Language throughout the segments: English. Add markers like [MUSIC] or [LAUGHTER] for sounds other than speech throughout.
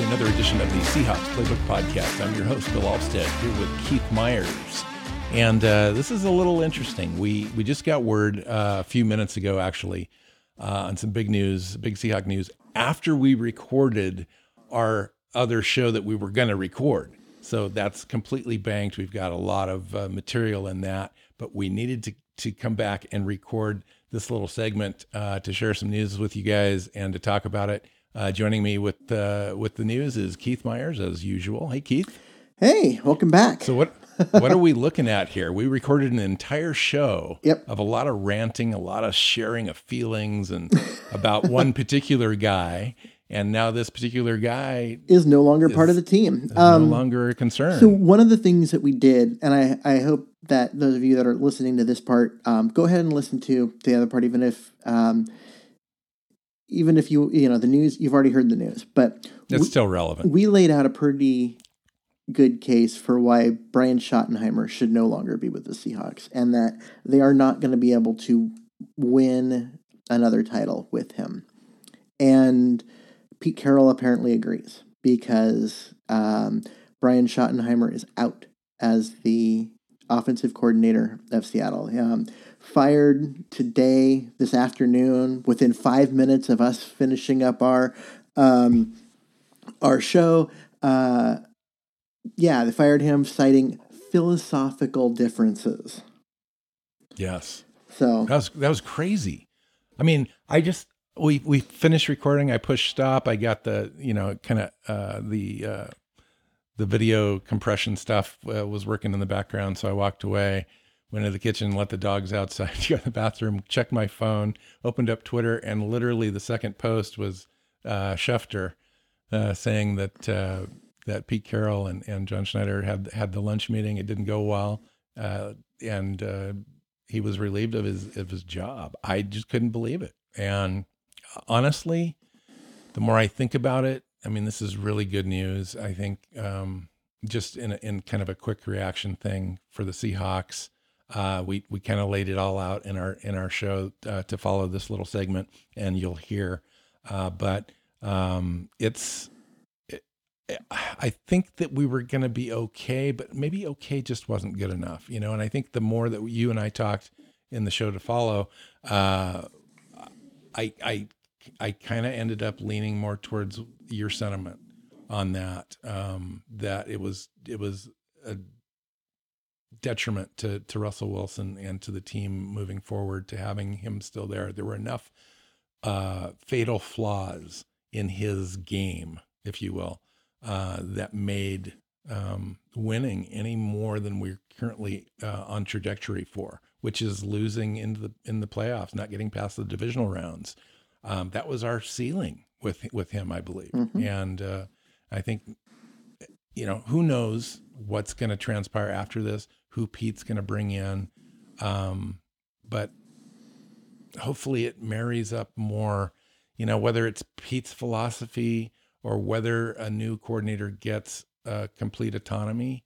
To another edition of the Seahawks Playbook Podcast. I'm your host, Bill Alstead, here with Keith Myers. And uh, this is a little interesting. We we just got word uh, a few minutes ago, actually, uh, on some big news, big Seahawk news, after we recorded our other show that we were going to record. So that's completely banked. We've got a lot of uh, material in that, but we needed to to come back and record this little segment uh, to share some news with you guys and to talk about it. Uh, joining me with uh, with the news is Keith Myers, as usual. Hey, Keith. Hey, welcome back. So what what are we looking at here? We recorded an entire show Yep. of a lot of ranting, a lot of sharing of feelings, and about one [LAUGHS] particular guy. And now this particular guy is no longer part of the team. is Um, no longer a concern. so one of the things that we did, and I, I hope that those of you that are listening to this part, um, go ahead and listen to the other part, even if, um, even if you, you know, the news, you've already heard the news, but It's we, still relevant. we laid out a pretty good case for why Brian Schottenheimer should no longer be with the Seahawks and that they are not going to be able to win another title with him. And Pete Carroll apparently agrees because um, Brian Schottenheimer is out as the offensive coordinator of Seattle. Um, fired today, this afternoon, within five minutes of us finishing up our um, our show. Uh, yeah, they fired him, citing philosophical differences. yes. So That was that was crazy. I mean, I just we we finished recording. I pushed stop. I got the you know kind of uh, the uh, the video compression stuff uh, was working in the background. So I walked away, went to the kitchen, let the dogs outside, [LAUGHS] go to the bathroom, checked my phone, opened up Twitter, and literally the second post was uh, Schefter uh, saying that uh, that Pete Carroll and, and John Schneider had had the lunch meeting. It didn't go well, uh, and uh, he was relieved of his of his job. I just couldn't believe it. And honestly, the more I think about it, I mean, this is really good news. I think um, just in a, in kind of a quick reaction thing for the Seahawks. Uh, we we kind of laid it all out in our in our show uh, to follow this little segment, and you'll hear. Uh, but um, it's it, I think that we were going to be okay, but maybe okay just wasn't good enough, you know. And I think the more that you and I talked in the show to follow, uh, I I I kind of ended up leaning more towards your sentiment on that. Um, that it was it was a detriment to to Russell Wilson and to the team moving forward to having him still there. There were enough uh, fatal flaws in his game, if you will, uh, that made um, winning any more than we're currently uh, on trajectory for, which is losing into the in the playoffs, not getting past the divisional rounds. Um, that was our ceiling with with him, I believe, Mhm. and uh, I think you know who knows what's going to transpire after this, who Pete's going to bring in, um, but hopefully it marries up more. You know, whether it's Pete's philosophy or whether a new coordinator gets uh, complete autonomy,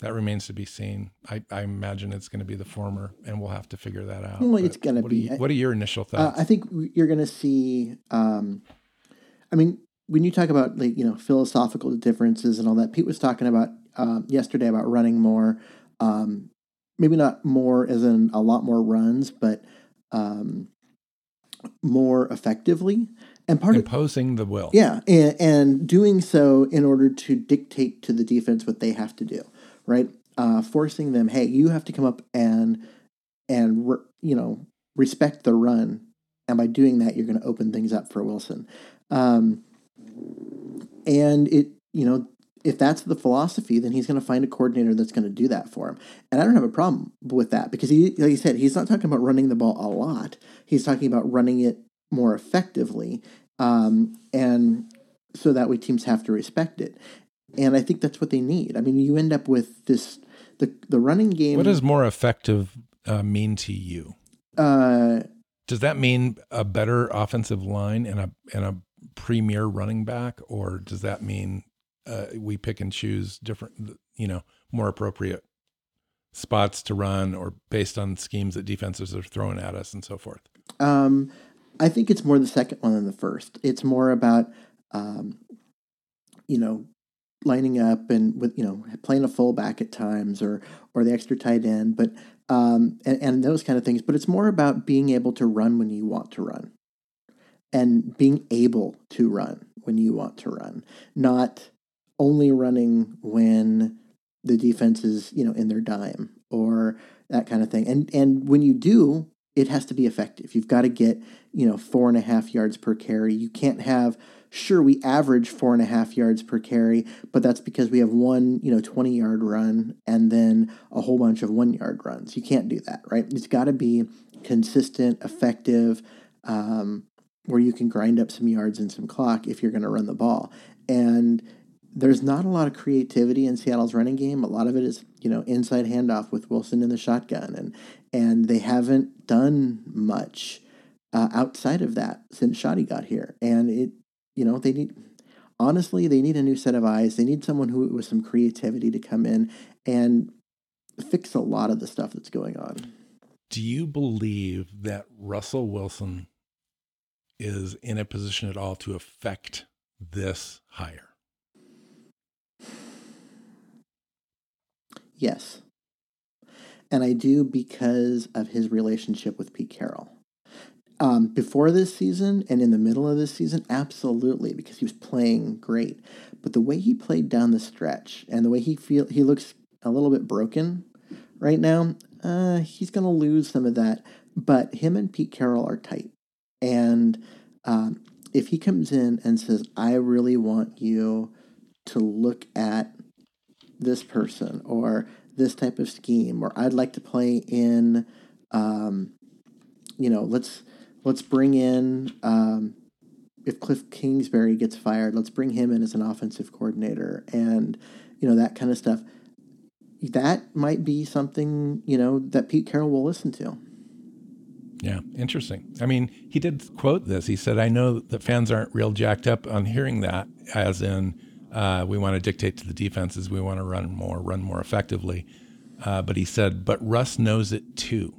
that remains to be seen. I, I imagine it's going to be the former, and we'll have to figure that out. Well, it's gonna what be. You, what are your initial uh, thoughts? I think you're going to see. Um, I mean, when you talk about like you know philosophical differences and all that, Pete was talking about um, yesterday about running more. Um, maybe not more as in a lot more runs, but um, more effectively. And part of Imposing the will. Yeah, and, and doing so in order to dictate to the defense what they have to do, right? Uh, forcing them, hey, you have to come up and and re- you know respect the run, and by doing that, you're going to open things up for Wilson. Um, and it, you know, if that's the philosophy, then he's going to find a coordinator that's going to do that for him. And I don't have a problem with that because he, like you said, he's not talking about running the ball a lot. He's talking about running it more effectively, um, and so that way teams have to respect it. and I think that's what they need. I mean, you end up with this the the running game. What does more effective uh, mean to you? Uh, does that mean a better offensive line and a and a premier running back, or does that mean uh, we pick and choose different, you know, more appropriate spots to run, or based on schemes that defenses are throwing at us and so forth? Um, I think it's more the second one than the first. It's more about, um, you know, lining up and with you know playing a fullback at times or or the extra tight end, but um, and, and those kind of things. But it's more about being able to run when you want to run, and being able to run when you want to run, not only running when the defense is you know in their dime or that kind of thing. And and when you do, it has to be effective. You've got to get you know four and a half yards per carry. You can't have Sure, we average four and a half yards per carry, but that's because we have one, you know, 20 yard run and then a whole bunch of one yard runs. You can't do that, right? It's got to be consistent, effective, um, where you can grind up some yards and some clock if you're going to run the ball. And there's not a lot of creativity in Seattle's running game. A lot of it is, you know, inside handoff with Wilson in the shotgun, and and they haven't done much uh, outside of that since Schotty got here. And it you know, they need honestly, they need a new set of eyes. They need someone who with some creativity to come in and fix a lot of the stuff that's going on. Do you believe that Russell Wilson is in a position at all to affect this hire? Yes. And I do because of his relationship with Pete Carroll. Um, before this season and in the middle of this season, absolutely, because he was playing great. But the way he played down the stretch and the way he feel he looks a little bit broken right now, uh, he's going to lose some of that. But him and Pete Carroll are tight, and um, if he comes in and says, "I really want you to look at this person or this type of scheme," or "I'd like to play in," um, you know, let's let's bring in um, if Cliff Kingsbury gets fired, let's bring him in as an offensive coordinator and you know that kind of stuff. That might be something you know that Pete Carroll will listen to. Yeah, interesting. I mean, he did quote this. He said, "I know that fans aren't real jacked up on hearing that, as in uh, we want to dictate to the defenses, we want to run more, run more effectively." Uh, but he said, "But Russ knows it too."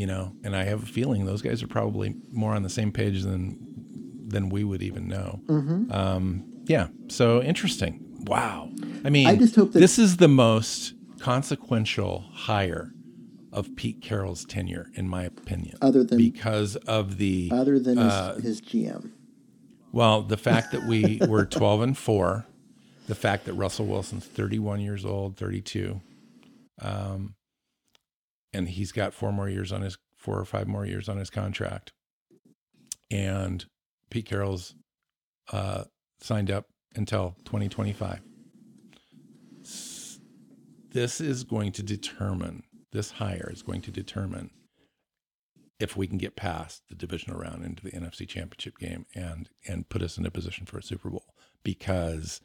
you know, and I have a feeling those guys are probably more on the same page than than we would even know. Mm-hmm. Um, yeah, so interesting. Wow. I mean, I just hope that this is the most consequential hire of Pete Carroll's tenure, in my opinion. Other than because of the other than uh, his, his GM. Well, the fact that we were [LAUGHS] twelve and four, the fact that Russell Wilson's thirty-one years old, thirty-two. Um, and he's got four more years on his four or five more years on his contract. And Pete Carroll's uh, signed up until 2025. This is going to determine, this hire is going to determine if we can get past the divisional round into the NFC championship game and and put us in a position for a Super Bowl because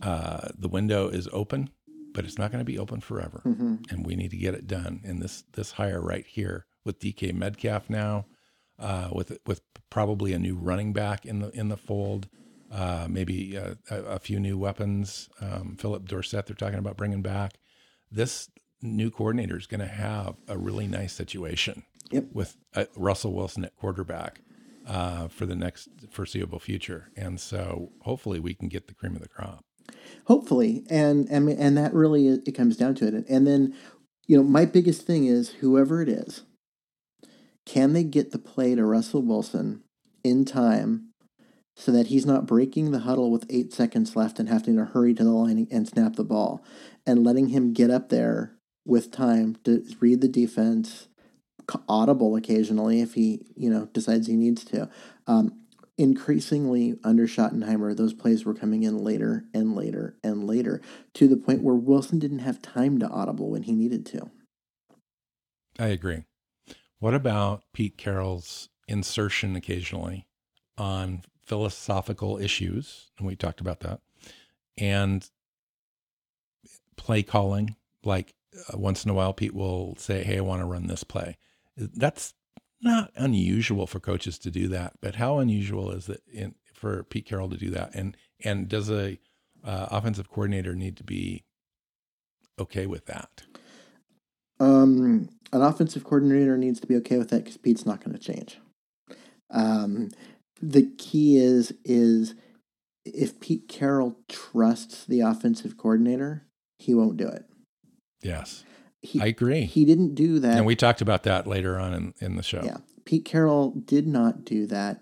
uh, the window is open but it's not going to be open forever, mm-hmm. and we need to get it done. And this this hire right here with DK Metcalf now, uh, with with probably a new running back in the in the fold, uh, maybe a, a, few new weapons. Um, Phillip Dorsett they're talking about bringing back. This new coordinator is going to have a really nice situation yep. with uh, Russell Wilson at quarterback uh, for the next foreseeable future, and so hopefully we can get the cream of the crop. Hopefully. And and and that really it comes down to it. And then you know my biggest thing is whoever it is can they get the play to russell wilson in time so that he's not breaking the huddle with eight seconds left and having to hurry to the line and snap the ball and letting him get up there with time to read the defense audible occasionally if he you know decides he needs to um, increasingly under Schottenheimer, those plays were coming in later and later and later to the point where Wilson didn't have time to audible when he needed to. I agree. What about Pete Carroll's insertion occasionally on philosophical issues? And we talked about that. and play calling. Like uh, once in a while, Pete will say, "Hey, I want to run this play." That's not unusual for coaches to do that, but how unusual is it in, for Pete Carroll to do that? And and does a uh, offensive coordinator need to be okay with that? Um, an offensive coordinator needs to be okay with that because Pete's not going to change. Um, the key is is if Pete Carroll trusts the offensive coordinator, he won't do it. Yes. He, I agree. He didn't do that. And we talked about that later on in, in the show. Yeah. Pete Carroll did not do that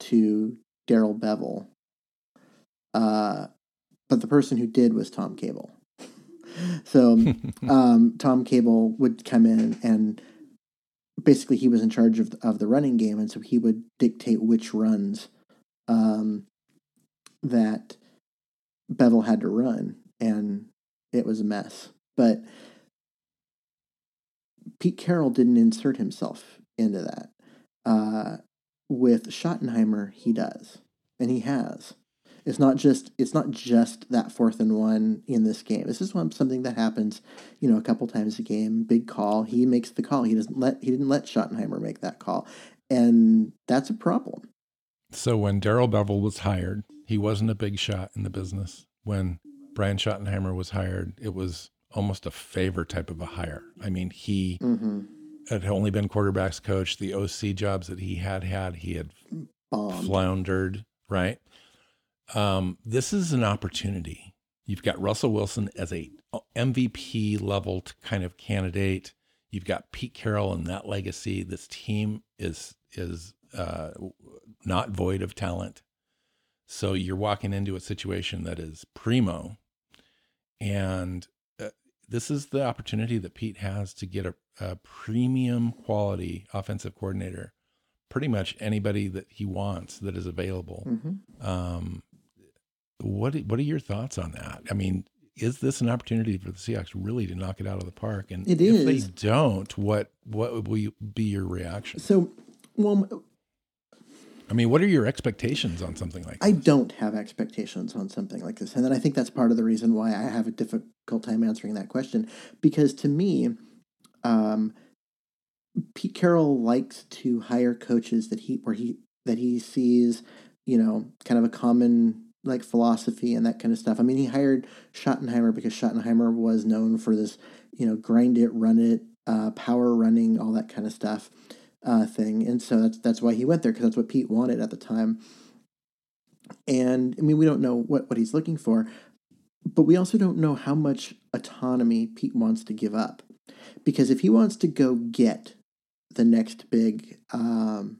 to Darrell Bevell. Uh, but the person who did was Tom Cable. [LAUGHS] so [LAUGHS] um, Tom Cable would come in and basically he was in charge of of the running game, and so he would dictate which runs um, that Bevell had to run, and it was a mess. But Pete Carroll didn't insert himself into that. Uh, with Schottenheimer, he does, and he has. It's not just it's not just that fourth and one in this game. This is one, something that happens, you know, a couple times a game. Big call. He makes the call. He doesn't let he didn't let Schottenheimer make that call, and that's a problem. So when Darrell Bevell was hired, he wasn't a big shot in the business. When Brian Schottenheimer was hired, it was almost a favor type of a hire. I mean, he mm-hmm. had only been quarterbacks coach. The OC jobs that he had had, he had Bombed. floundered, right? Um, this is an opportunity. You've got Russell Wilson as a MVP level kind of candidate. You've got Pete Carroll and that legacy. This team is is uh, not void of talent. So you're walking into a situation that is primo, and this is the opportunity that Pete has to get a, a premium quality offensive coordinator pretty much anybody that he wants that is available. Mm-hmm. Um, what what are your thoughts on that? I mean, is this an opportunity for the Seahawks really to knock it out of the park? And it if is. they don't, what what will be your reaction? So, well, I mean, what are your expectations on something like this? I don't have expectations on something like this. And then I think that's part of the reason why I have a difficult time answering that question. Because to me, um, Pete Carroll likes to hire coaches that he where he that he sees, you know, kind of a common like philosophy and that kind of stuff. I mean, he hired Schottenheimer because Schottenheimer was known for this, you know, grind it, run it, uh, power running, all that kind of stuff uh, thing. And so that's that's why he went there because that's what Pete wanted at the time. And I mean, we don't know what what he's looking for, but we also don't know how much autonomy Pete wants to give up. Because if he wants to go get the next big um,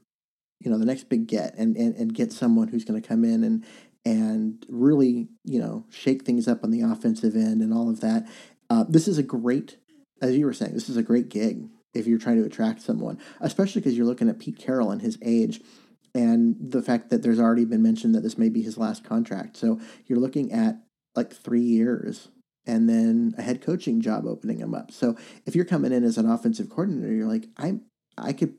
you know the next big get and, and, and get someone who's going to come in and and really, you know, shake things up on the offensive end and all of that. Uh, this is a great, as you were saying, this is a great gig if you're trying to attract someone, especially because you're looking at Pete Carroll and his age and the fact that there's already been mentioned that this may be his last contract. So you're looking at like three years and then a head coaching job opening him up. So if you're coming in as an offensive coordinator, you're like, I'm, I could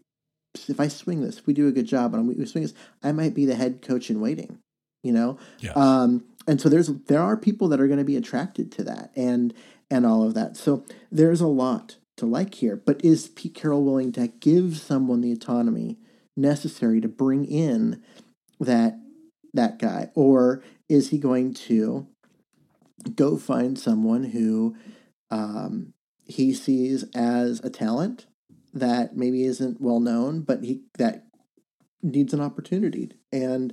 if I swing this, if we do a good job and we swing this, I might be the head coach in waiting you know yes. um, and so there's there are people that are going to be attracted to that and and all of that so there's a lot to like here but is pete carroll willing to give someone the autonomy necessary to bring in that that guy or is he going to go find someone who um, he sees as a talent that maybe isn't well known but he that needs an opportunity and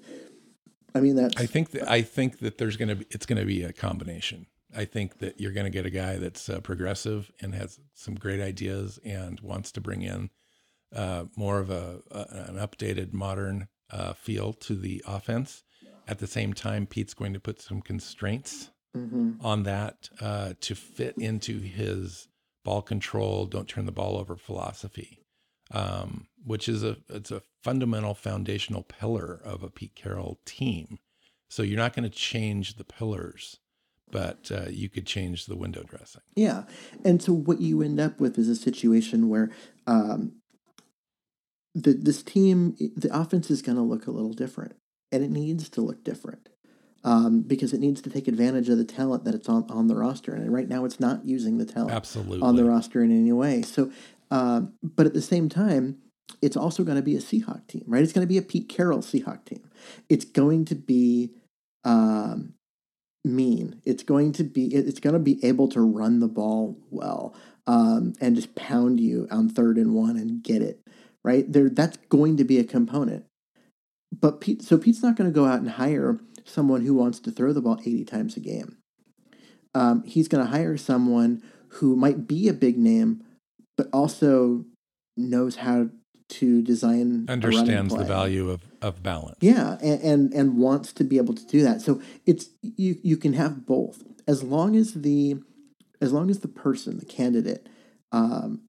I mean that. I think that I think that there's to be it's to be a combination. I think that you're going to get a guy that's uh, progressive and has some great ideas and wants to bring in uh, more of a, a, an updated, modern uh, feel to the offense. At the same time, Pete's going to put some constraints mm-hmm. on that uh, to fit into his ball control, don't turn the ball over philosophy um, which is a it's a fundamental foundational pillar of a Pete Carroll team. So you're not going to change the pillars, but uh, you could change the window dressing. Yeah, and so what you end up with is a situation where um, the this team, the offense is going to look a little different, and it needs to look different. um, because it needs to take advantage of the talent that it's on, on the roster. And right now, it's not using the talent Absolutely. on the roster in any way. So, uh, but at the same time, it's also going to be a Seahawk team, right? It's going to be a Pete Carroll Seahawk team. It's going to be um, mean. It's going to be. It's going to be able to run the ball well um, and just pound you on third and one and get it right there. That's going to be a component. But Pete, so Pete's not going to go out and hire someone who wants to throw the ball 80 times a game. Um, he's going to hire someone who might be a big name, but also knows how to design understands the value of, of balance. Yeah and, and and wants to be able to do that. So it's you you can have both. As long as the as long as the person the candidate um,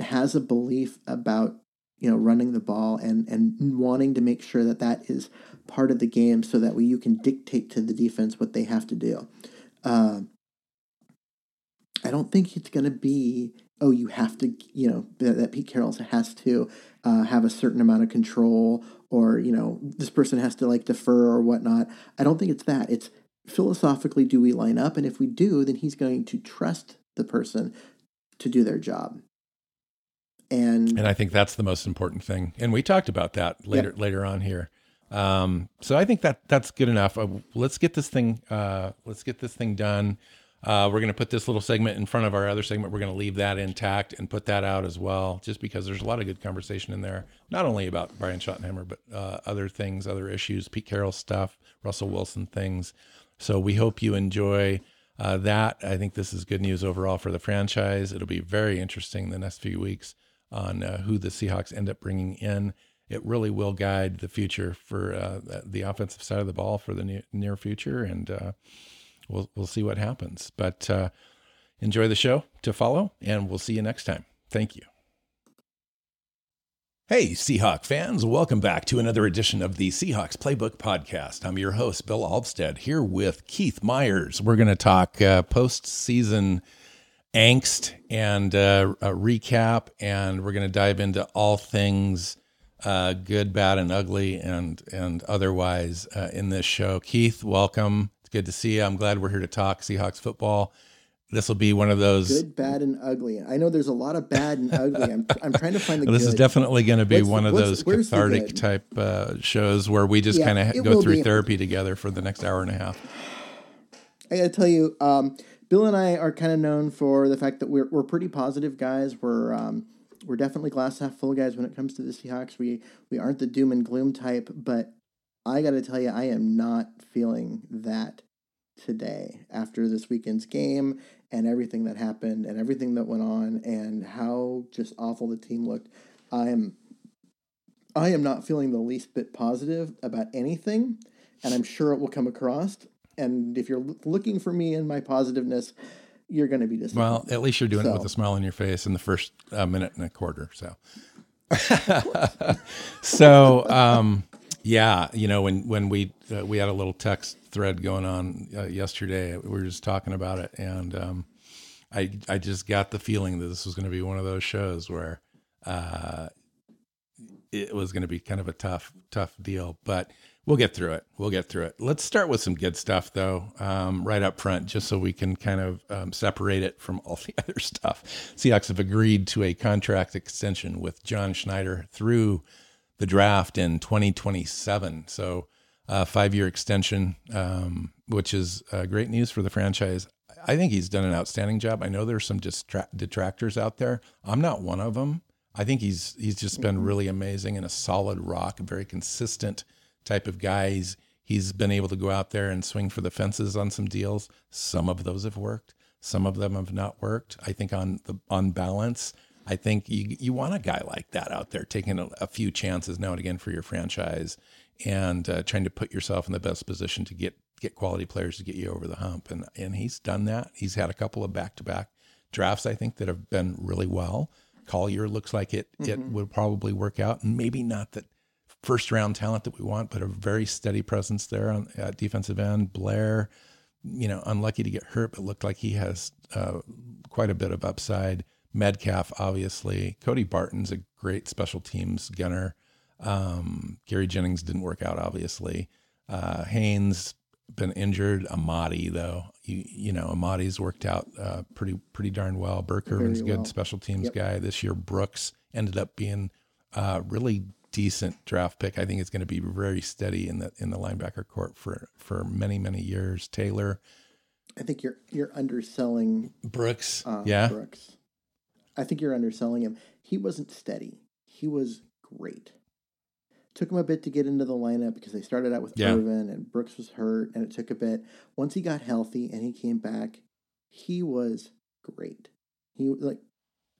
has a belief about you know running the ball and and wanting to make sure that that is part of the game so that way you can dictate to the defense what they have to do. Uh, i don't think it's going to be oh you have to you know that, pete carroll has to uh, have a certain amount of control or you know this person has to like defer or whatnot i don't think it's that it's philosophically do we line up and if we do then he's going to trust the person to do their job and and I think that's the most important thing. And we talked about that later yeah. later on here. Um, so I think that that's good enough. Uh, let's get this thing uh, let's get this thing done. Uh, we're going to put this little segment in front of our other segment. We're going to leave that intact and put that out as well, just because there's a lot of good conversation in there, not only about Brian Schottenheimer, but uh, other things, other issues, Pete Carroll stuff, Russell Wilson things. So we hope you enjoy uh, that. I think this is good news overall for the franchise. It'll be very interesting the next few weeks on uh, who the Seahawks end up bringing in. It really will guide the future for uh, the offensive side of the ball for the near, near future, and uh, we'll we'll see what happens. But uh, enjoy the show to follow, and we'll see you next time. Thank you. Hey, Seahawk fans, welcome back to another edition of the Seahawks Playbook Podcast. I'm your host, Bill Alvstead, here with Keith Myers. We're going to talk uh, postseason angst and uh, a recap, and we're going to dive into all things uh, good, bad, and ugly, and and otherwise uh, in this show. Keith, welcome. It's good to see you. I'm glad we're here to talk Seahawks football. This will be one of those good, bad, and ugly. I know there's a lot of bad and ugly. I'm, I'm trying to find the. [LAUGHS] Good. This good. is definitely going to be what's one the, of those cathartic type uh, shows where we just yeah, kind of go through be. therapy together for the next hour and a half. I got to tell you, um, Bill and I are kind of known for the fact that we're we're pretty positive guys. We're um, we're definitely glass half full guys when it comes to the Seahawks. We we aren't the doom and gloom type, but I got to tell you, I am not feeling that today after this weekend's game and everything that happened and everything that went on and how just awful the team looked. I am I am not feeling the least bit positive about anything, and I'm sure it will come across and if you're looking for me and my positiveness, you're going to be disappointed. Well, at least you're doing so. it with a smile on your face in the first uh, minute and a quarter. So, [LAUGHS] so um, yeah, you know, when when we uh, we had a little text thread going on uh, yesterday, we were just talking about it, and um, I I just got the feeling that this was going to be one of those shows where uh, it was going to be kind of a tough tough deal, but We'll get through it. We'll get through it. Let's start with some good stuff, though, um, right up front, just so we can kind of um, separate it from all [LAUGHS] the other stuff. Seahawks have agreed to a contract extension with John Schneider through the draft in 2027. So, uh, five year extension, um, which is uh, great news for the franchise. I think he's done an outstanding job. I know there's some distra- detractors out there. I'm not one of them. I think he's he's just been mm-hmm. really amazing and a solid rock, very consistent type of guy. He's, he's been able to go out there and swing for the fences on some deals. Some of those have worked. Some of them have not worked. I think on the on balance, I think you you want a guy like that out there taking a, a few chances now and again for your franchise and uh, trying to put yourself in the best position to get get quality players to get you over the hump. And and he's done that. He's had a couple of back to back drafts I think that have been really well. Collier looks like it mm-hmm. it would probably work out, and maybe not that first round talent that we want, but a very steady presence there on at defensive end. Blair, you know, unlucky to get hurt, but looked like he has uh, quite a bit of upside. Metcalf, obviously. Cody Barton's a great special teams gunner. Um, Gary Jennings didn't work out, obviously. Uh, Haynes, been injured. Amadi though, you you know Amadi's worked out uh, pretty pretty darn well. Burr-Kirven's Very good well. special teams Yep. guy this year. Brooks ended up being uh, really decent draft pick. I think it's going to be very steady in the in the linebacker court for for many many years. Taylor I think you're you're underselling Brooks, uh, yeah, Brooks. I think you're underselling him. He wasn't steady. He was great. Took him a bit to get into the lineup because they started out with Yeah. Irvin and Brooks was hurt, and it took a bit. Once he got healthy and he came back, he was great. He like,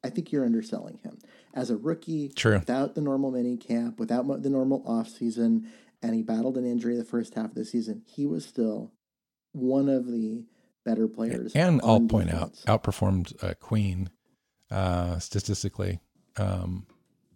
I think you're underselling him as a rookie true. without the normal mini camp, without the normal off season, and he battled an injury the first half of the season. He was still one of the better players. And I'll on point defense out, outperformed uh, Queen uh, statistically. Um,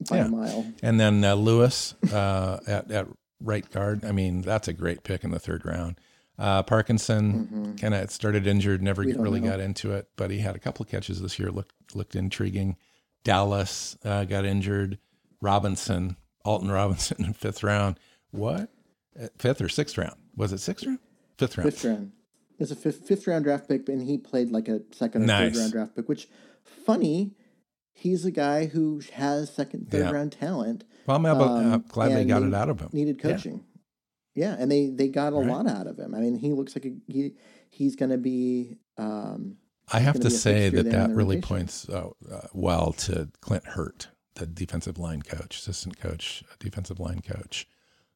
by yeah. a mile. and then uh, Lewis uh, at at right guard. I mean, that's a great pick in the third round. Uh, Parkinson Mhm. kind of started injured, never don't really know. got into it, but he had a couple catches this year. looked looked intriguing. Dallas uh, got injured. Robinson, Alton Robinson [LAUGHS] in fifth round. What? Uh, Fifth or sixth round? Was it sixth round? Fifth round. Fifth round. It's a fifth, fifth round draft pick, and he played like a second or Nice. third round draft pick. Which, funny, he's a guy who has second, third Yeah. round talent. Well, I'm about, Um, uh, glad they got it out of him. Needed coaching. Yeah, and they they got a Right. lot out of him. I mean, he looks like a, he he's going to be. Um, I have to say that that really rotation. points uh, uh, well to Clint Hurtt, the defensive line coach, assistant coach, defensive line coach.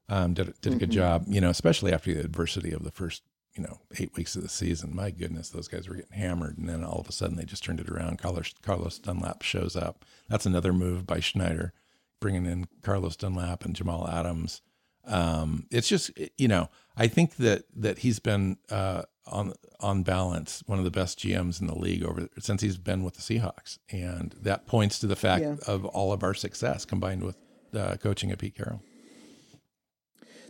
Um, did did a good Mhm. job, you know, especially after the adversity of the first, you know, eight weeks of the season. My goodness, those guys were getting hammered, and then all of a sudden they just turned it around. Carlos Carlos Dunlap shows up. That's another move by Schneider, bringing in Carlos Dunlap and Jamal Adams. Um, it's just you know, I think that that he's been uh, on on balance one of the best GMs in the league over since he's been with the Seahawks, and that points to the fact Yeah. of all of our success combined with uh, coaching at Pete Carroll.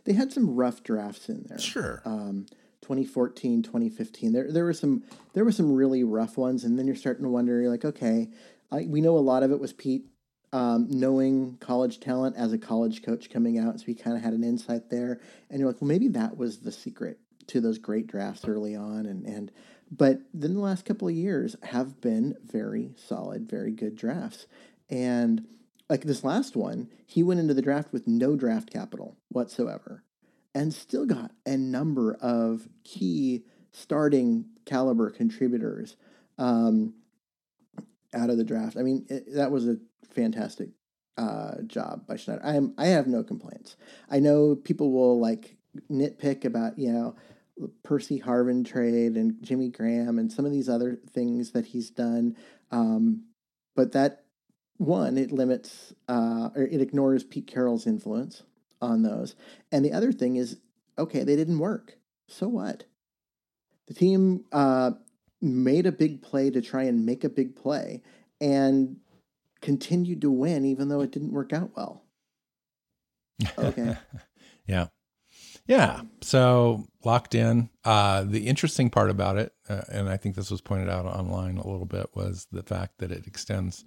they had some rough drafts in there. Sure. um, 2014 2015 there there were some there were some really rough ones and then you're starting to wonder you're like okay I, we know a lot of it was pete um, knowing college talent as a college coach coming out so he kind of had an insight there and you're like well maybe that was the secret to those great drafts early on and and but then the last couple of years have been very solid very good drafts and like this last one he went into the draft with no draft capital whatsoever and still got a number of key starting caliber contributors um, out of the draft. I mean, it, that was a fantastic uh, job by Schneider. I am I have no complaints. I know people will like nitpick about you know Percy Harvin trade and Jimmy Graham and some of these other things that he's done, um, but that one it limits uh, or it ignores Pete Carroll's influence on those. And the other thing is, okay, they didn't work. So what? The team uh, made a big play to try and make a big play and continued to win, even though it didn't work out well. Okay. [LAUGHS] yeah. Yeah. So locked in. Uh, the interesting part about it, uh, and I think this was pointed out online a little bit, was the fact that it extends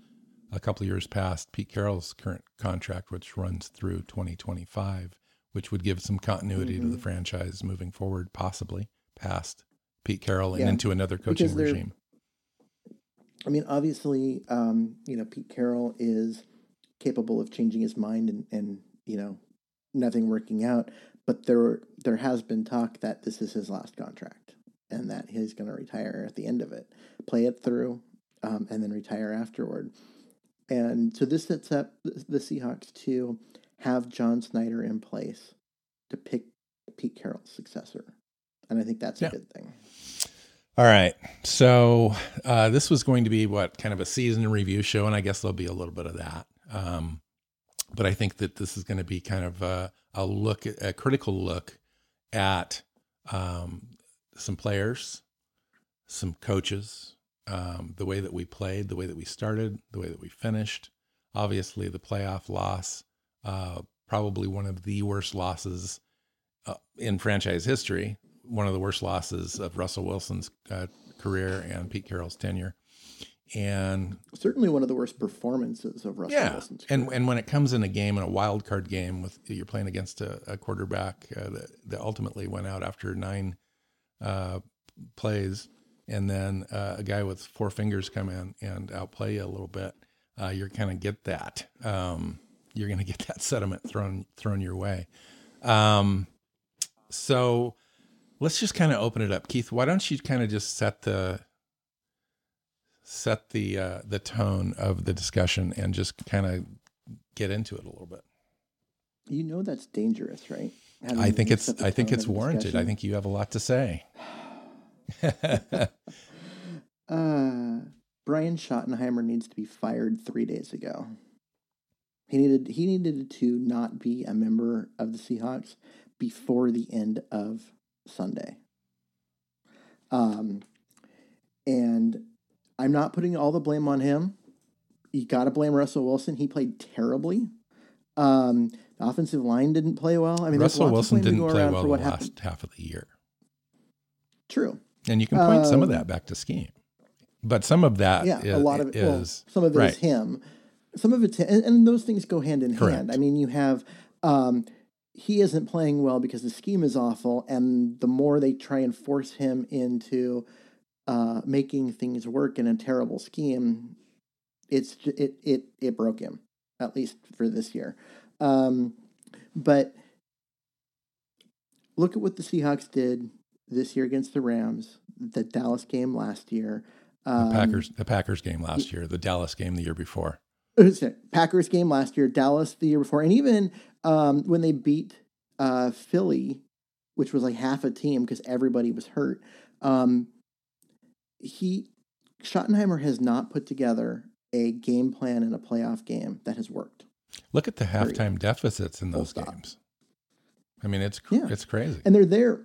a couple of years past Pete Carroll's current contract, which runs through 2025, which would give some continuity to the Mhm. franchise moving forward, possibly past Pete Carroll and Yeah, into another coaching regime. I mean, obviously, um, you know, Pete Carroll is capable of changing his mind and, and you know, nothing working out. But there there has been talk that this is his last contract and that he's going to retire at the end of it, play it through, um, and then retire afterward. And so this sets up the Seahawks to have John Schneider in place to pick Pete Carroll's successor. And I think that's Yeah. a good thing. All right. So uh, this was going to be what kind of a season review show, and I guess there'll be a little bit of that. Um, but I think that this is going to be kind of a, a look, a critical look at um, some players, some coaches, um, the way that we played, the way that we started, the way that we finished. Obviously, the playoff loss, uh, probably one of the worst losses uh, in franchise history one of the worst losses of Russell Wilson's uh, career and Pete Carroll's tenure. And Certainly one of the worst performances of Russell yeah, Wilson's and career. and when it comes in a game, in a wild card game, with you're playing against a, a quarterback uh, that, that ultimately went out after nine uh, plays, and then uh, a guy with four fingers come in and outplay you a little bit, uh, you're kind of get that. Um, you're going to get that sediment thrown thrown your way. Um, so let's just kind of open it up, Keith. Why don't you kind of just set the set the uh, the tone of the discussion and just kind of get into it a little bit. You know that's dangerous, right? Having I think it's I think it's warranted. I think you have a lot to say. [LAUGHS] [LAUGHS] Uh, Brian Schottenheimer needs to be fired three days ago. He needed he needed to not be a member of the Seahawks before the end of Sunday. Um, and I'm not putting all the blame on him. You got to blame Russell Wilson. He played terribly. Um, the offensive line didn't play well. I mean, Russell Wilson didn't play well for the what last happened. half of the year, True. And you can point some of Um, that back to scheme, but some of that yeah, is, a lot of it is well, some of it is right. him. Some of it's and, and those things go hand in Correct. hand. I mean, you have um, he isn't playing well because the scheme is awful, and the more they try and force him into uh, making things work in a terrible scheme, it's it it it broke him at least for this year. Um, but look at what the Seahawks did this year against the Rams, the Dallas game last year. the Um, Packers the Packers game last year, the Dallas game the year before. Packers game last year, Dallas the year before, and even um, when they beat uh, Philly, which was like half a team because everybody was hurt. Um, he Schottenheimer has not put together a game plan in a playoff game that has worked. Look at the halftime deficits in those games. I mean, it's Yeah. it's crazy. and they're there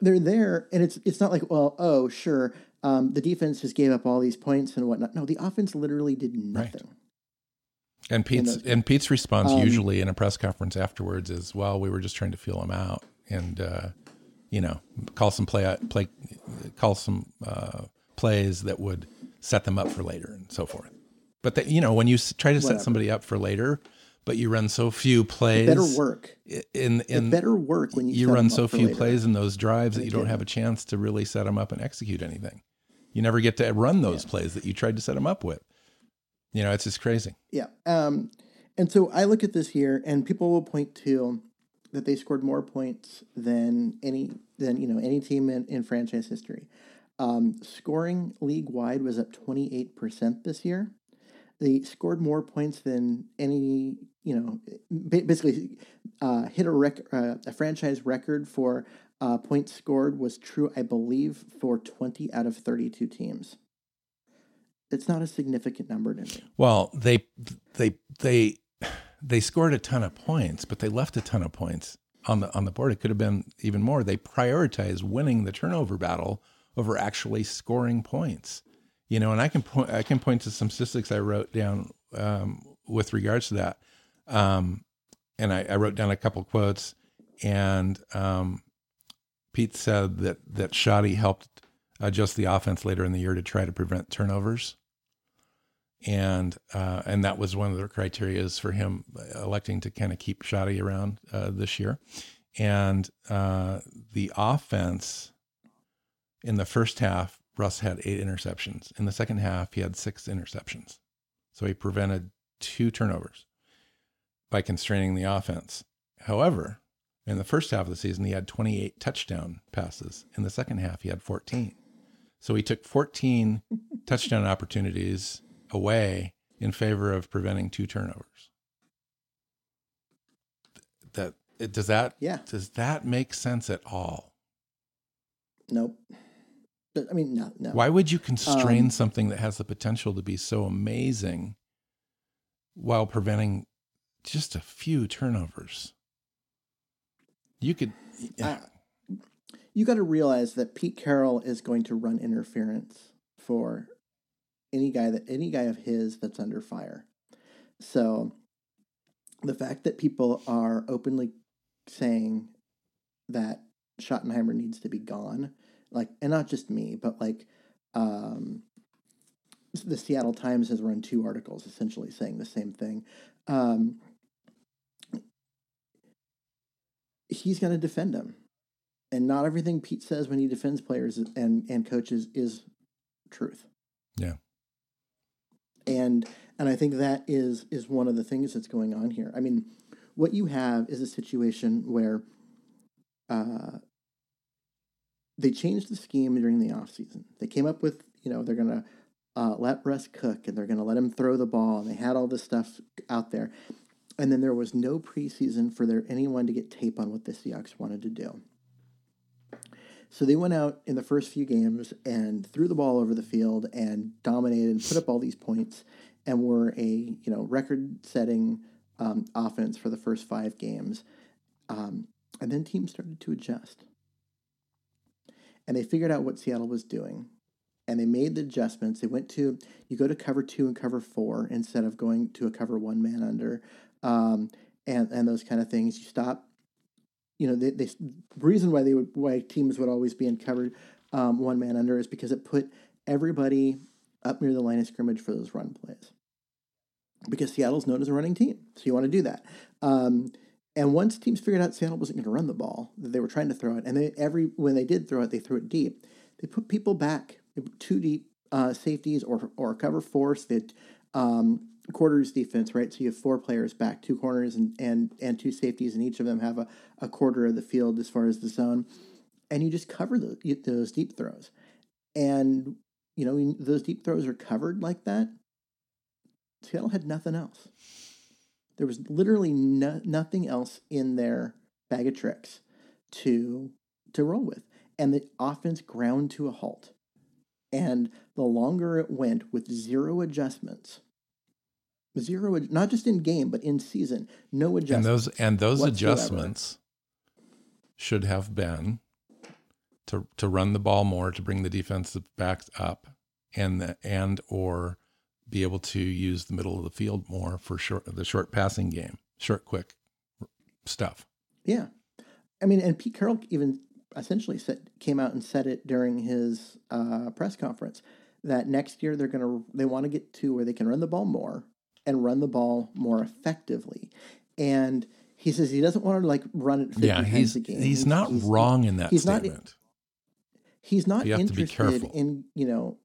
they're there and it's it's not like well oh sure um, the defense just gave up all these points and whatnot no the offense literally did nothing And Pete's and Pete's response Um, usually in a press conference afterwards is, "Well, we were just trying to feel him out and uh, you know call some play play call some uh, plays that would set them up for later and so forth." But they, you know, when you try to set Whatever. somebody up for later, but you run so few plays, it better work i- in it in better work when you, you run so few later. plays in those drives that you don't have a chance to really set them up and execute anything. You never get to run those plays that you tried to set them up with. You know, it's just crazy. Yeah. Um, and so I look at this here, and people will point to that they scored more points than any than you know any team in, in franchise history. Um, scoring league wide was up twenty eight percent this year. They scored more points than any you know basically uh, hit a rec- uh, a franchise record for uh, points scored was true, I believe, for twenty out of thirty two teams. It's not a significant number to me. Well, they they they they scored a ton of points, but they left a ton of points on the on the board. It could have been even more. They prioritized winning the turnover battle over actually scoring points. You know, and I can point I can point to some statistics I wrote down um, with regards to that. Um, and I, I wrote down a couple quotes, and um, Pete said that that Schotty helped adjust the offense later in the year to try to prevent turnovers and uh, and that was one of the criterias for him electing to kind of keep Schotty around uh, this year. And uh, the offense in the first half, Russ had eight interceptions. In the second half, he had six interceptions. So he prevented two turnovers by constraining the offense. However, in the first half of the season, he had 28 touchdown passes. In the second half, he had 14. So he took 14 [LAUGHS] touchdown opportunities away in favor of preventing two turnovers. That does that Yeah. does that make sense at all? Nope. But, I mean, no, no. Why would you constrain Um, something that has the potential to be so amazing while preventing just a few turnovers? You could I- you got to realize that Pete Carroll is going to run interference for any guy that any guy of his that's under fire. So the fact that people are openly saying that Schottenheimer needs to be gone, like, and not just me, but like, um, the Seattle Times has run two articles essentially saying the same thing. Um, he's going to defend him. and not everything Pete says when he defends players and and coaches is truth. Yeah. And and I think that is is one of the things that's going on here. I mean, what you have is a situation where uh, they changed the scheme during the offseason. They came up with, you know, they're going to uh, let Russ cook and they're going to let him throw the ball. And they had all this stuff out there. And then there was no preseason for there anyone to get tape on what the Seahawks wanted to do. So they went out in the first few games and threw the ball over the field and dominated and put up all these points and were a you know record-setting um, offense for the first five games. Um, and then teams started to adjust, and they figured out what Seattle was doing, and they made the adjustments. They went to you go to cover two and cover four instead of going to a cover one man under, um, and and those kind of things. You stop you know, they, they reason why they would why teams would always be in covered um, one man under is because it put everybody up near the line of scrimmage for those run plays. Because Seattle's known as a running team, so you want to do that. Um, and once teams figured out Seattle wasn't going to run the ball, that they were trying to throw it, and they every when they did throw it, they threw it deep. They put people back two deep uh, safeties or or cover force that um, quarters defense, right? So you have four players back, two corners and and and two safeties, and each of them have a, a quarter of the field as far as the zone, and you just cover the, those deep throws, and you know those deep throws are covered like that. Seattle had nothing else. There was literally no, nothing else in their bag of tricks to to roll with, and the offense ground to a halt. And the longer it went with zero adjustments, Zero, not just in game, but in season. No adjustments. And those and those whatsoever. adjustments should have been to to run the ball more, to bring the defensive backs up, and the, and or be able to use the middle of the field more for short the short passing game, short, quick stuff. Yeah, I mean, and Pete Carroll even essentially said came out and said it during his uh, press conference that next year they're gonna they want to get to where they can run the ball more and run the ball more effectively. And he says he doesn't want to like run it 50 yeah, he's, a game. He's, not he's, wrong in that he's statement. Not, he's not interested in, you know,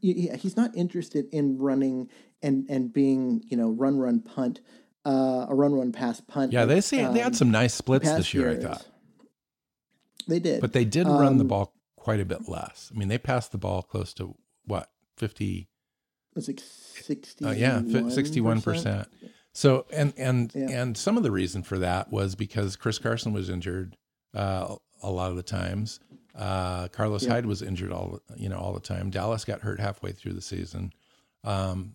he's not interested in running and and being, you know, run run punt, uh, a run run pass punt. Yeah, they say um, they had um, some nice splits this year, years. I thought. They did. But they did um, run the um, ball quite a bit less. I mean, they passed the ball close to what, 50 was like 60 uh, yeah 61% so and and yeah. and some of the reason for that was because chris carson was injured uh, a lot of the times uh, carlos yeah. hyde was injured all you know all the time dallas got hurt halfway through the season um,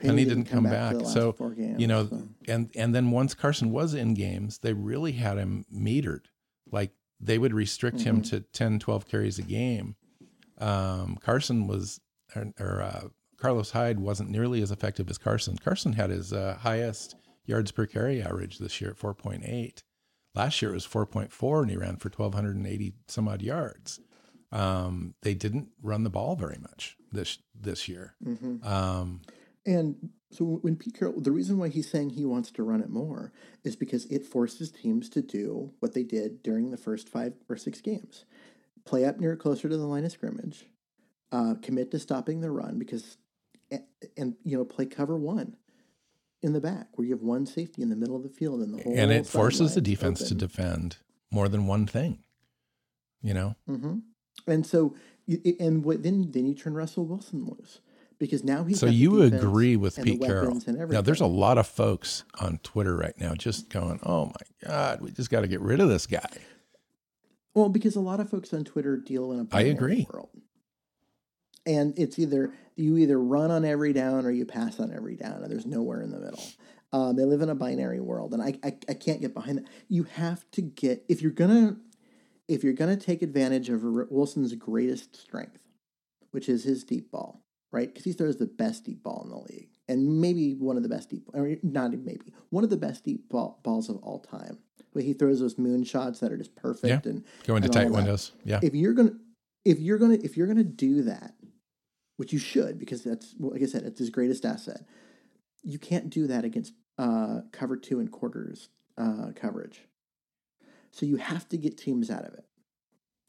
Penny, didn't, didn't come, come back, back. so games, you know so. and and then once carson was in games they really had him metered like they would restrict mm-hmm. him to 10 12 carries a game um, carson was or, or uh, Carlos Hyde wasn't nearly as effective as Carson. Carson had his uh, highest yards per carry average this year at 4.8. Last year it was 4.4, and he ran for 1,280 some odd yards. Um, they didn't run the ball very much this this year. Mm-hmm. Um, and so when Pete Carroll, the reason why he's saying he wants to run it more is because it forces teams to do what they did during the first five or six games: play up near closer to the line of scrimmage, uh, commit to stopping the run because and, and you know play cover one in the back where you have one safety in the middle of the field and the whole and it forces the defense open. to defend more than one thing you know? Mm-hmm. and so and what, then then you turn russell wilson loose because now he's so you agree with pete carroll. now there's a lot of folks on twitter right now just going oh my god we just got to get rid of this guy. Well because a lot of folks on twitter deal in a I agree. world and it's either you either run on every down or you pass on every down, and there's nowhere in the middle. Um, they live in a binary world, and I, I I can't get behind that. You have to get if you're gonna if you're gonna take advantage of Wilson's greatest strength, which is his deep ball, right? Because he throws the best deep ball in the league, and maybe one of the best deep, or not maybe one of the best deep ball, balls of all time. Where he throws those moon shots that are just perfect yeah. and go into tight windows. Yeah. If you're gonna if you're gonna if you're gonna do that which you should because that's like I said, it's his greatest asset. You can't do that against uh, cover two and quarters uh, coverage. So you have to get teams out of it.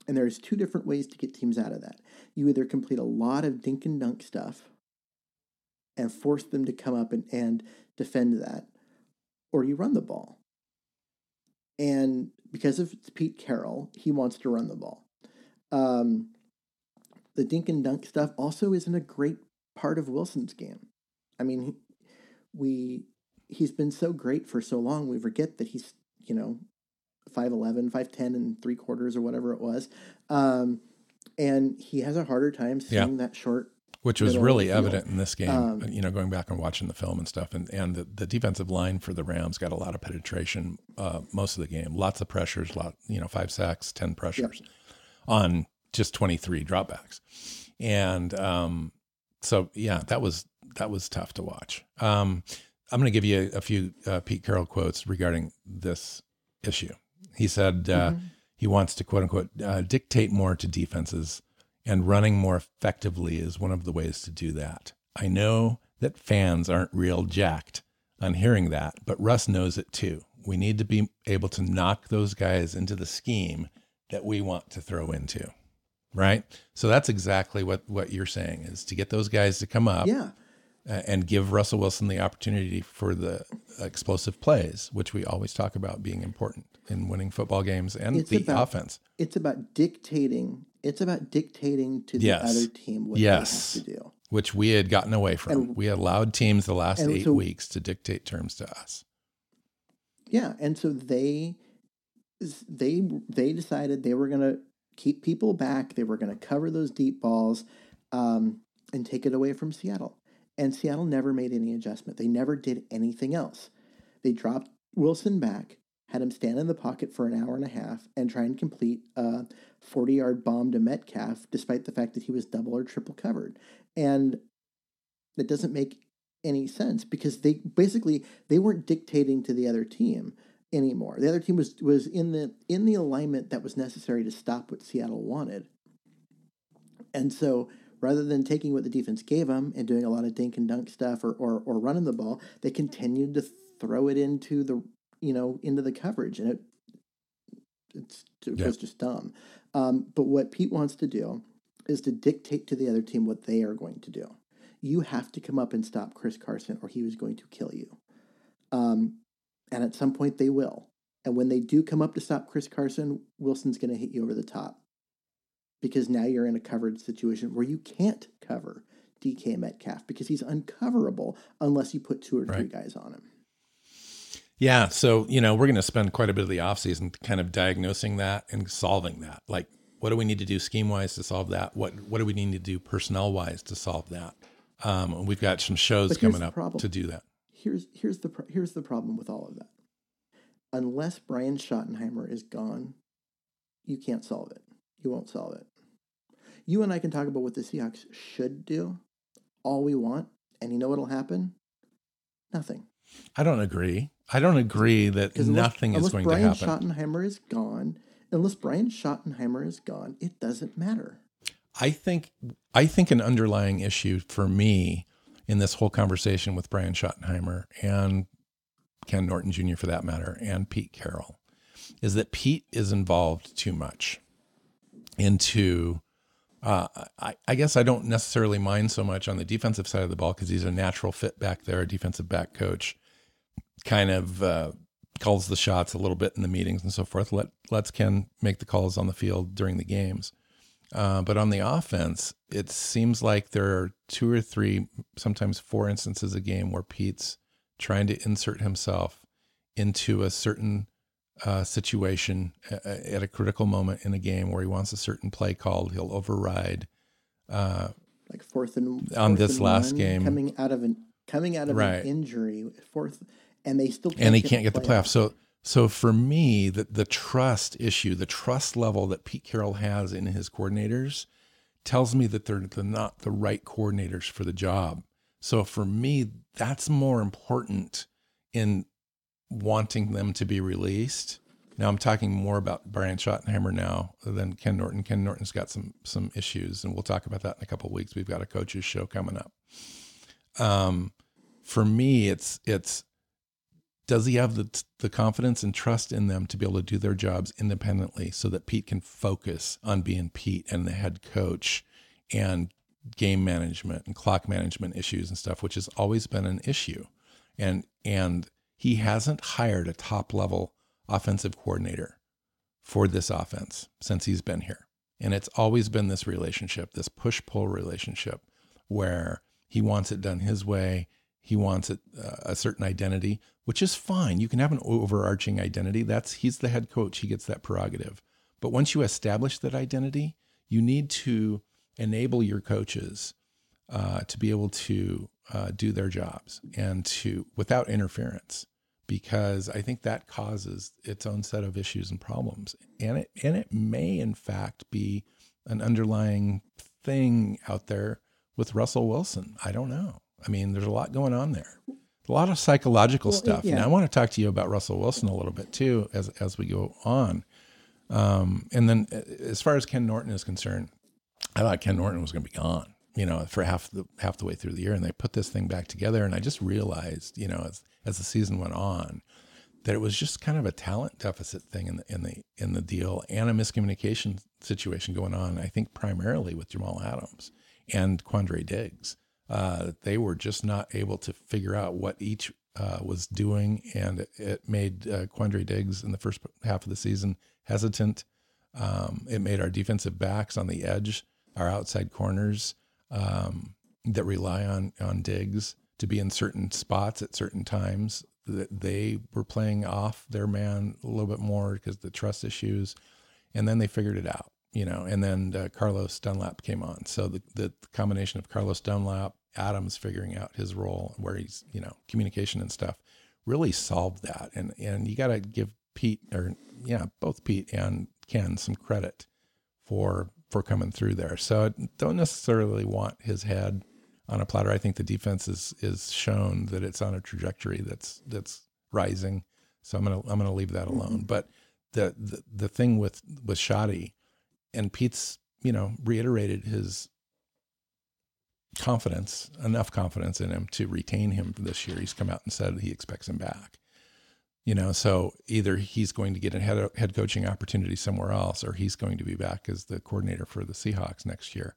And there's two different ways to get teams out of that. You either complete a lot of dink and dunk stuff and force them to come up and, and defend that, or you run the ball. And because of Pete Carroll, he wants to run the ball. Um, the dink and dunk stuff also isn't a great part of Wilson's game. I mean, we he's been so great for so long, we forget that he's you know 5'11, 5'10 and three quarters or whatever it was. Um, and he has a harder time seeing yeah. that short which was really evident in this game. Um, you know, going back and watching the film and stuff, and and the, the defensive line for the Rams got a lot of penetration uh, most of the game. Lots of pressures, lot you know, five sacks, ten pressures yep. on just twenty three dropbacks, and um, so yeah, that was that was tough to watch. Um, I'm going to give you a, a few uh, Pete Carroll quotes regarding this issue. He said uh, mm-hmm. he wants to quote unquote uh, dictate more to defenses and running more effectively is one of the ways to do that. I know that fans aren't real jacked on hearing that, but Russ knows it too. We need to be able to knock those guys into the scheme that we want to throw into. Right? So that's exactly what what you're saying is to get those guys to come up. Yeah. And give Russell Wilson the opportunity for the explosive plays, which we always talk about being important in winning football games and it's the about, offense. It's about dictating it's about dictating to the yes. other team what yes. they have to do. Which we had gotten away from. And, we allowed teams the last eight so, weeks to dictate terms to us. Yeah, and so they they they decided they were going to keep people back. They were going to cover those deep balls um, and take it away from Seattle. And Seattle never made any adjustment. They never did anything else. They dropped Wilson back had him stand in the pocket for an hour and a half and try and complete a 40 yard bomb to Metcalf, despite the fact that he was double or triple covered. And it doesn't make any sense because they basically they weren't dictating to the other team anymore. The other team was was in the in the alignment that was necessary to stop what Seattle wanted. And so rather than taking what the defense gave them and doing a lot of dink and dunk stuff or or, or running the ball, they continued to throw it into the you know, into the coverage, and it it's it yeah. was just dumb. Um, but what Pete wants to do is to dictate to the other team what they are going to do. You have to come up and stop Chris Carson, or he was going to kill you. Um, and at some point, they will. And when they do come up to stop Chris Carson, Wilson's going to hit you over the top because now you're in a covered situation where you can't cover DK Metcalf because he's uncoverable unless you put two or right. three guys on him. Yeah. So, you know, we're going to spend quite a bit of the offseason kind of diagnosing that and solving that. Like, what do we need to do scheme wise to solve that? What what do we need to do personnel wise to solve that? Um, we've got some shows coming up problem. to do that. Here's here's the here's the problem with all of that. Unless Brian Schottenheimer is gone, you can't solve it. You won't solve it. You and I can talk about what the Seahawks should do all we want, and you know what'll happen? Nothing. I don't agree. I don't agree that nothing unless, is going Brian to happen. Schottenheimer is gone, unless Brian Schottenheimer is gone, it doesn't matter. I think I think an underlying issue for me in this whole conversation with Brian Schottenheimer and Ken Norton Jr. for that matter and Pete Carroll is that Pete is involved too much into uh, I, I, guess I don't necessarily mind so much on the defensive side of the ball because he's a natural fit back there, a defensive back coach kind of uh, calls the shots a little bit in the meetings and so forth. Let lets Ken make the calls on the field during the games. Uh, but on the offense, it seems like there are two or three, sometimes four instances a game where Pete's trying to insert himself into a certain uh, situation at a critical moment in a game where he wants a certain play called. He'll override. Uh, like fourth and fourth on this and last game, coming out of an coming out of right. an injury, fourth and they still and they can't get the playoffs. So so for me, the the trust issue, the trust level that Pete Carroll has in his coordinators, tells me that they're, not the right coordinators for the job. So for me, that's more important in wanting them to be released. Now I'm talking more about Brian Schottenheimer now than Ken Norton. Ken Norton's got some some issues, and we'll talk about that in a couple weeks. We've got a coaches show coming up. Um, for me, it's it's does he have the the confidence and trust in them to be able to do their jobs independently so that Pete can focus on being Pete and the head coach and game management and clock management issues and stuff which has always been an issue. And and he hasn't hired a top level offensive coordinator for this offense since he's been here. And it's always been this relationship this push pull relationship where he wants it done his way he wants it, uh, a certain identity, which is fine. You can have an overarching identity. That's he's the head coach. He gets that prerogative. But once you establish that identity, you need to enable your coaches uh, to be able to uh, do their jobs and to without interference, because I think that causes its own set of issues and problems. And it and it may in fact be an underlying thing out there with Russell Wilson. I don't know. I mean, there's a lot going on there. A lot of psychological well, stuff. Yeah. And I want to talk to you about Russell Wilson a little bit too as as we go on. Um, and then uh, as far as Ken Norton is concerned, I thought Ken Norton was going to be gone, you know, for half the half the way through the year, and they put this thing back together. And I just realized, you know, as as the season went on, that it was just kind of a talent deficit thing in the in the in the deal and a miscommunication situation going on. I think primarily with Jamal Adams and Quandre Diggs. Uh, they were just not able to figure out what each uh, was doing, and it, it made uh, Quandre Diggs in the first half of the season hesitant. Um, it made our defensive backs on the edge, our outside corners um, that rely on on Diggs to be in certain spots at certain times. That they were playing off their man a little bit more because the trust issues, and then they figured it out you know, and then uh, Carlos Dunlap came on. So the, the combination of Carlos Dunlap, Adams figuring out his role, where he's, you know, communication and stuff, really solved that. And and you got to give Pete or yeah, both Pete and Ken some credit for for coming through there. So I don't necessarily want his head on a platter. I think the defense is is shown that it's on a trajectory that's that's rising. So I'm gonna I'm gonna leave that alone. Mm-hmm. But the, the the thing with with Schotty and Pete's you know reiterated his confidence, enough confidence in him to retain him this year. He's come out and said he expects him back. You know, so either he's going to get a head, head coaching opportunity somewhere else, or he's going to be back as the coordinator for the Seahawks next year.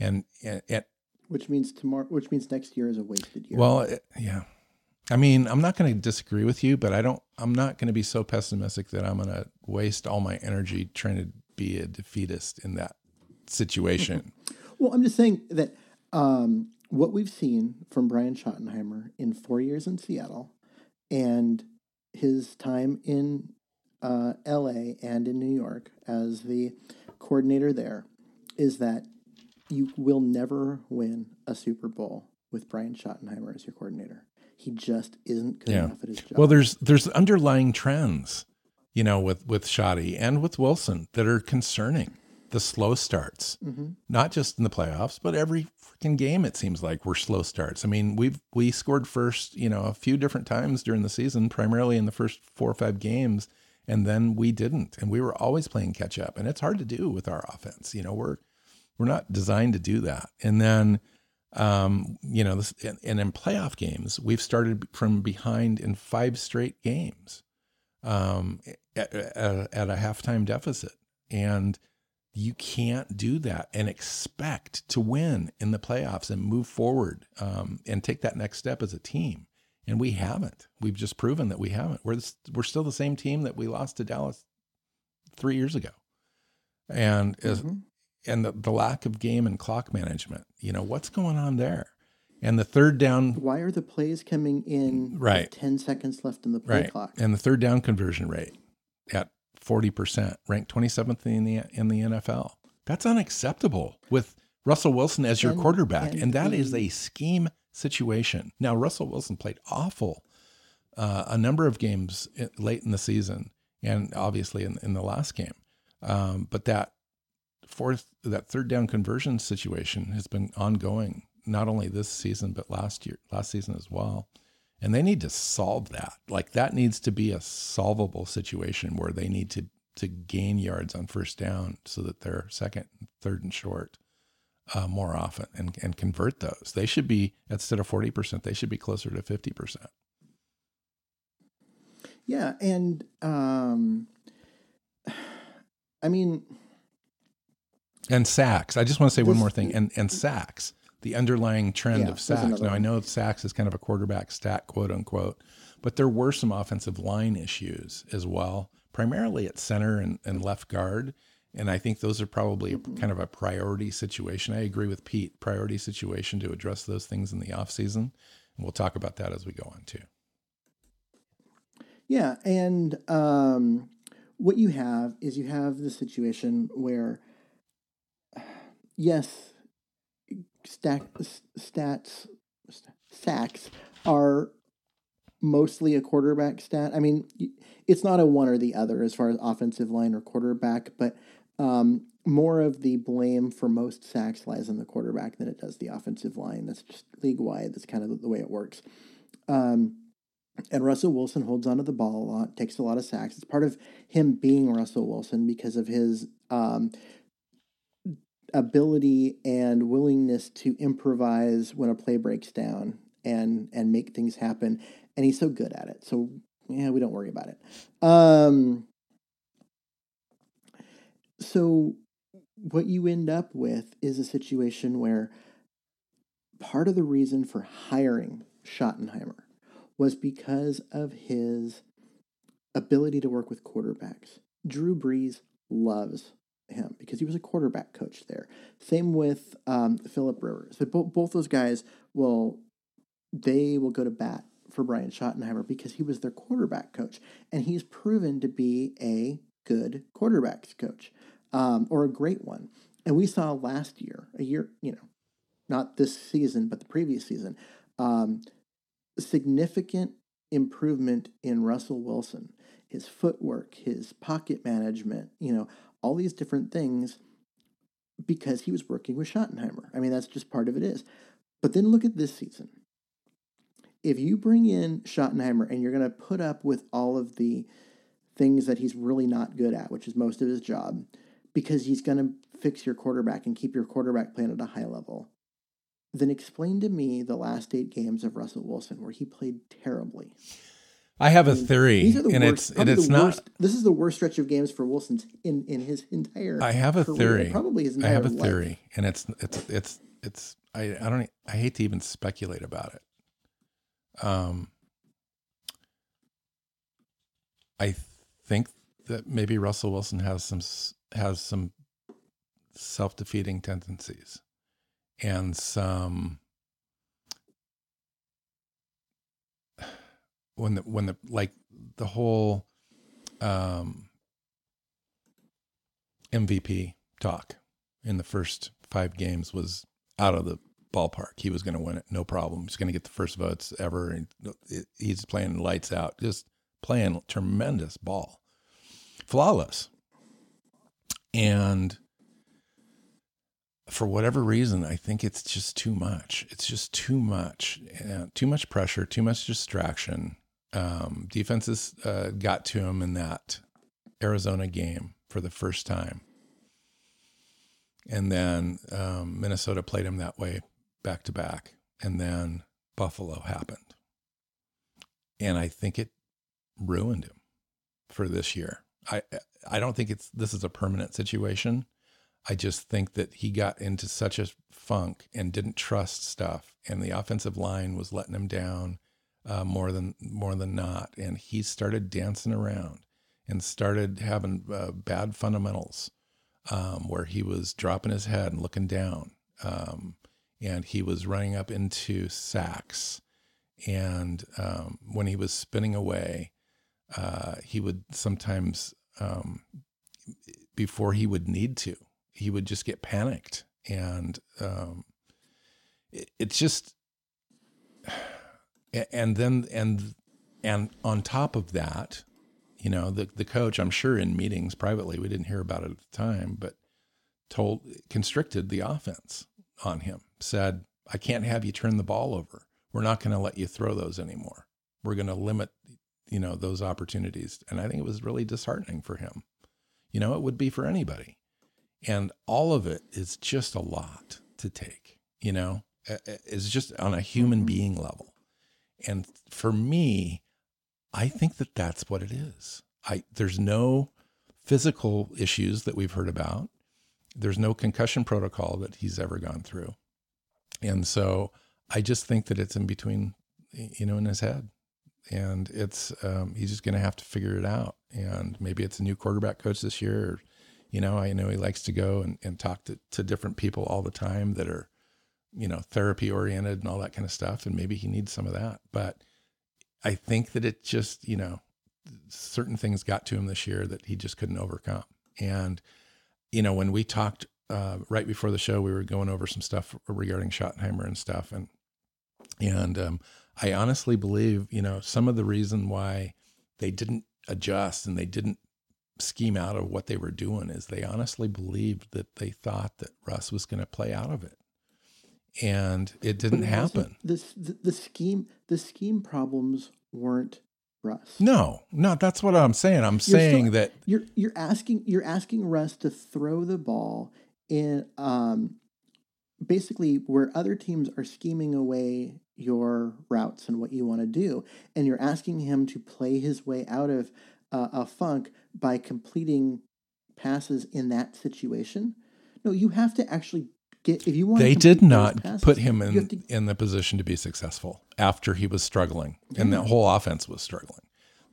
And, and, and which means tomorrow, which means next year is a wasted year. Well, it, yeah. I mean, I'm not going to disagree with you, but I don't. I'm not going to be so pessimistic that I'm going to waste all my energy trying to be a defeatist in that situation. [LAUGHS] well, I'm just saying that um, what we've seen from Brian Schottenheimer in four years in Seattle and his time in uh, LA and in New York as the coordinator there is that you will never win a Super Bowl with Brian Schottenheimer as your coordinator. He just isn't good yeah. enough at his job. Well, there's there's underlying trends, you know, with with Schotty and with Wilson that are concerning the slow starts, mm-hmm. not just in the playoffs, but every freaking game. It seems like we're slow starts. I mean, we've we scored first, you know, a few different times during the season, primarily in the first four or five games, and then we didn't, and we were always playing catch up, and it's hard to do with our offense. You know, we're we're not designed to do that, and then. Um, you know, this, and, and in playoff games, we've started from behind in five straight games um, at, at, at a halftime deficit. And you can't do that and expect to win in the playoffs and move forward um, and take that next step as a team. And we haven't. We've just proven that we haven't. We're this, we're still the same team that we lost to Dallas three years ago, and mm-hmm. and the, the lack of game and clock management. You know what's going on there. And the third down. Why are the plays coming in? Right. Ten seconds left in the play right. clock. And the third down conversion rate at 40%, ranked 27th in the in the NFL. That's unacceptable with Russell Wilson as your and, quarterback, and, and that is a scheme situation. Now Russell Wilson played awful uh, a number of games late in the season, and obviously in, in the last game. Um, but that fourth, that third down conversion situation has been ongoing not only this season but last year, last season as well and they need to solve that. Like that needs to be a solvable situation where they need to to gain yards on first down so that they're second, third, and short uh, more often and and convert those. They should be instead of forty percent, they should be closer to fifty percent. Yeah, and um, [SIGHS] I mean, and sacks. I just want to say one more thing. And and sacks, the underlying trend Yeah, of sacks. Now I know sacks is kind of a quarterback stat, quote unquote, but there were some offensive line issues as well, primarily at center and, and left guard. And I think those are probably a, kind of a priority situation. I agree with Pete, priority situation to address those things in the offseason. And we'll talk about that as we go on too. Yeah, and um, what you have is you have the situation where, [SIGHS] yes, stack, stats, sacks are mostly a quarterback stat. I mean, it's not a one or the other as far as offensive line or quarterback, but um, more of the blame for most sacks lies on the quarterback than it does the offensive line. That's just league wide. That's kind of the way it works. Um, and Russell Wilson holds onto the ball a lot, takes a lot of sacks. It's part of him being Russell Wilson because of his um, ability and willingness to improvise when a play breaks down and and make things happen. And he's so good at it. So yeah, we don't worry about it. Um, so what you end up with is a situation where part of the reason for hiring Schottenheimer was because of his ability to work with quarterbacks. Drew Brees loves him because he was a quarterback coach there. Same with um, Philip Rivers. But both, both those guys will they will go to bat for Brian Schottenheimer because he was their quarterback coach, and he's proven to be a good quarterbacks coach um, or a great one. And we saw last year, a year, you know, not this season, but the previous season, um, significant improvement in Russell Wilson, his footwork, his pocket management, you know, all these different things because he was working with Schottenheimer. I mean, that's just part of it is. But then look at this season. If you bring in Schottenheimer and you're going to put up with all of the things that he's really not good at, which is most of his job, because he's going to fix your quarterback and keep your quarterback playing at a high level, then explain to me the last eight games of Russell Wilson where he played terribly. I have a theory, These are the and worst. it's and it's not. worst. This is the worst stretch of games for Wilson's in in his entire. I have a career, theory. Probably his entire I have a life. theory, and it's it's it's it's. I I don't. I hate to even speculate about it. Um, I think that maybe Russell Wilson has some has some self defeating tendencies, and some when the when the like the whole um MVP talk in the first five games was out of the ballpark. He was going to win it, no problem. He's going to get the first votes ever. And he's playing lights out, just playing tremendous ball, flawless. And for whatever reason, I think it's just too much. It's just too much, uh, too much pressure, too much distraction. Um, defenses uh, got to him in that Arizona game for the first time. And then um, Minnesota played him that way back to back. And then Buffalo happened. And I think it ruined him for this year. I I don't think it's this is a permanent situation. I just think that he got into such a funk and didn't trust stuff, and the offensive line was letting him down uh, more than more than not, and he started dancing around and started having uh, bad fundamentals, um, where he was dropping his head and looking down, um, and he was running up into sacks, and um, when he was spinning away, uh, he would sometimes um, before he would need to he would just get panicked. And um, it, it's just and then and and on top of that you know the the coach i'm sure in meetings privately we didn't hear about it at the time but told constricted the offense on him said i can't have you turn the ball over. We're not going to let you throw those anymore. We're going to limit you know those opportunities. And i think it was really disheartening for him. You know it would be for anybody. And all of it is just a lot to take you know? It's just on a human mm-hmm. being level and for me I think that that's what it is. I there's no physical issues that we've heard about. There's no concussion protocol that he's ever gone through. And so I just think that it's in between, you know, in his head. And it's, um, he's just going to have to figure it out. And maybe it's a new quarterback coach this year. Or, you know, I know he likes to go and, and talk to, to different people all the time that are, you know, therapy oriented and all that kind of stuff. And maybe he needs some of that. But I think that it just, you know, certain things got to him this year that he just couldn't overcome. And, you know, when we talked uh, right before the show, we were going over some stuff regarding Schottenheimer and stuff. And, and um, I honestly believe, you know, some of the reason why they didn't adjust and they didn't scheme out of what they were doing is they honestly believed that they thought that Russ was going to play out of it. And it didn't happen. This the, the scheme the scheme problems weren't Russ. No, no, that's what I'm saying. I'm you're saying still, that you're you're asking you're asking Russ to throw the ball in um basically where other teams are scheming away your routes and what you want to do and you're asking him to play his way out of uh, a funk by completing passes in that situation. No, you have to actually get if you want. They did not put him in to, in the position to be successful after he was struggling, yeah. and the whole offense was struggling.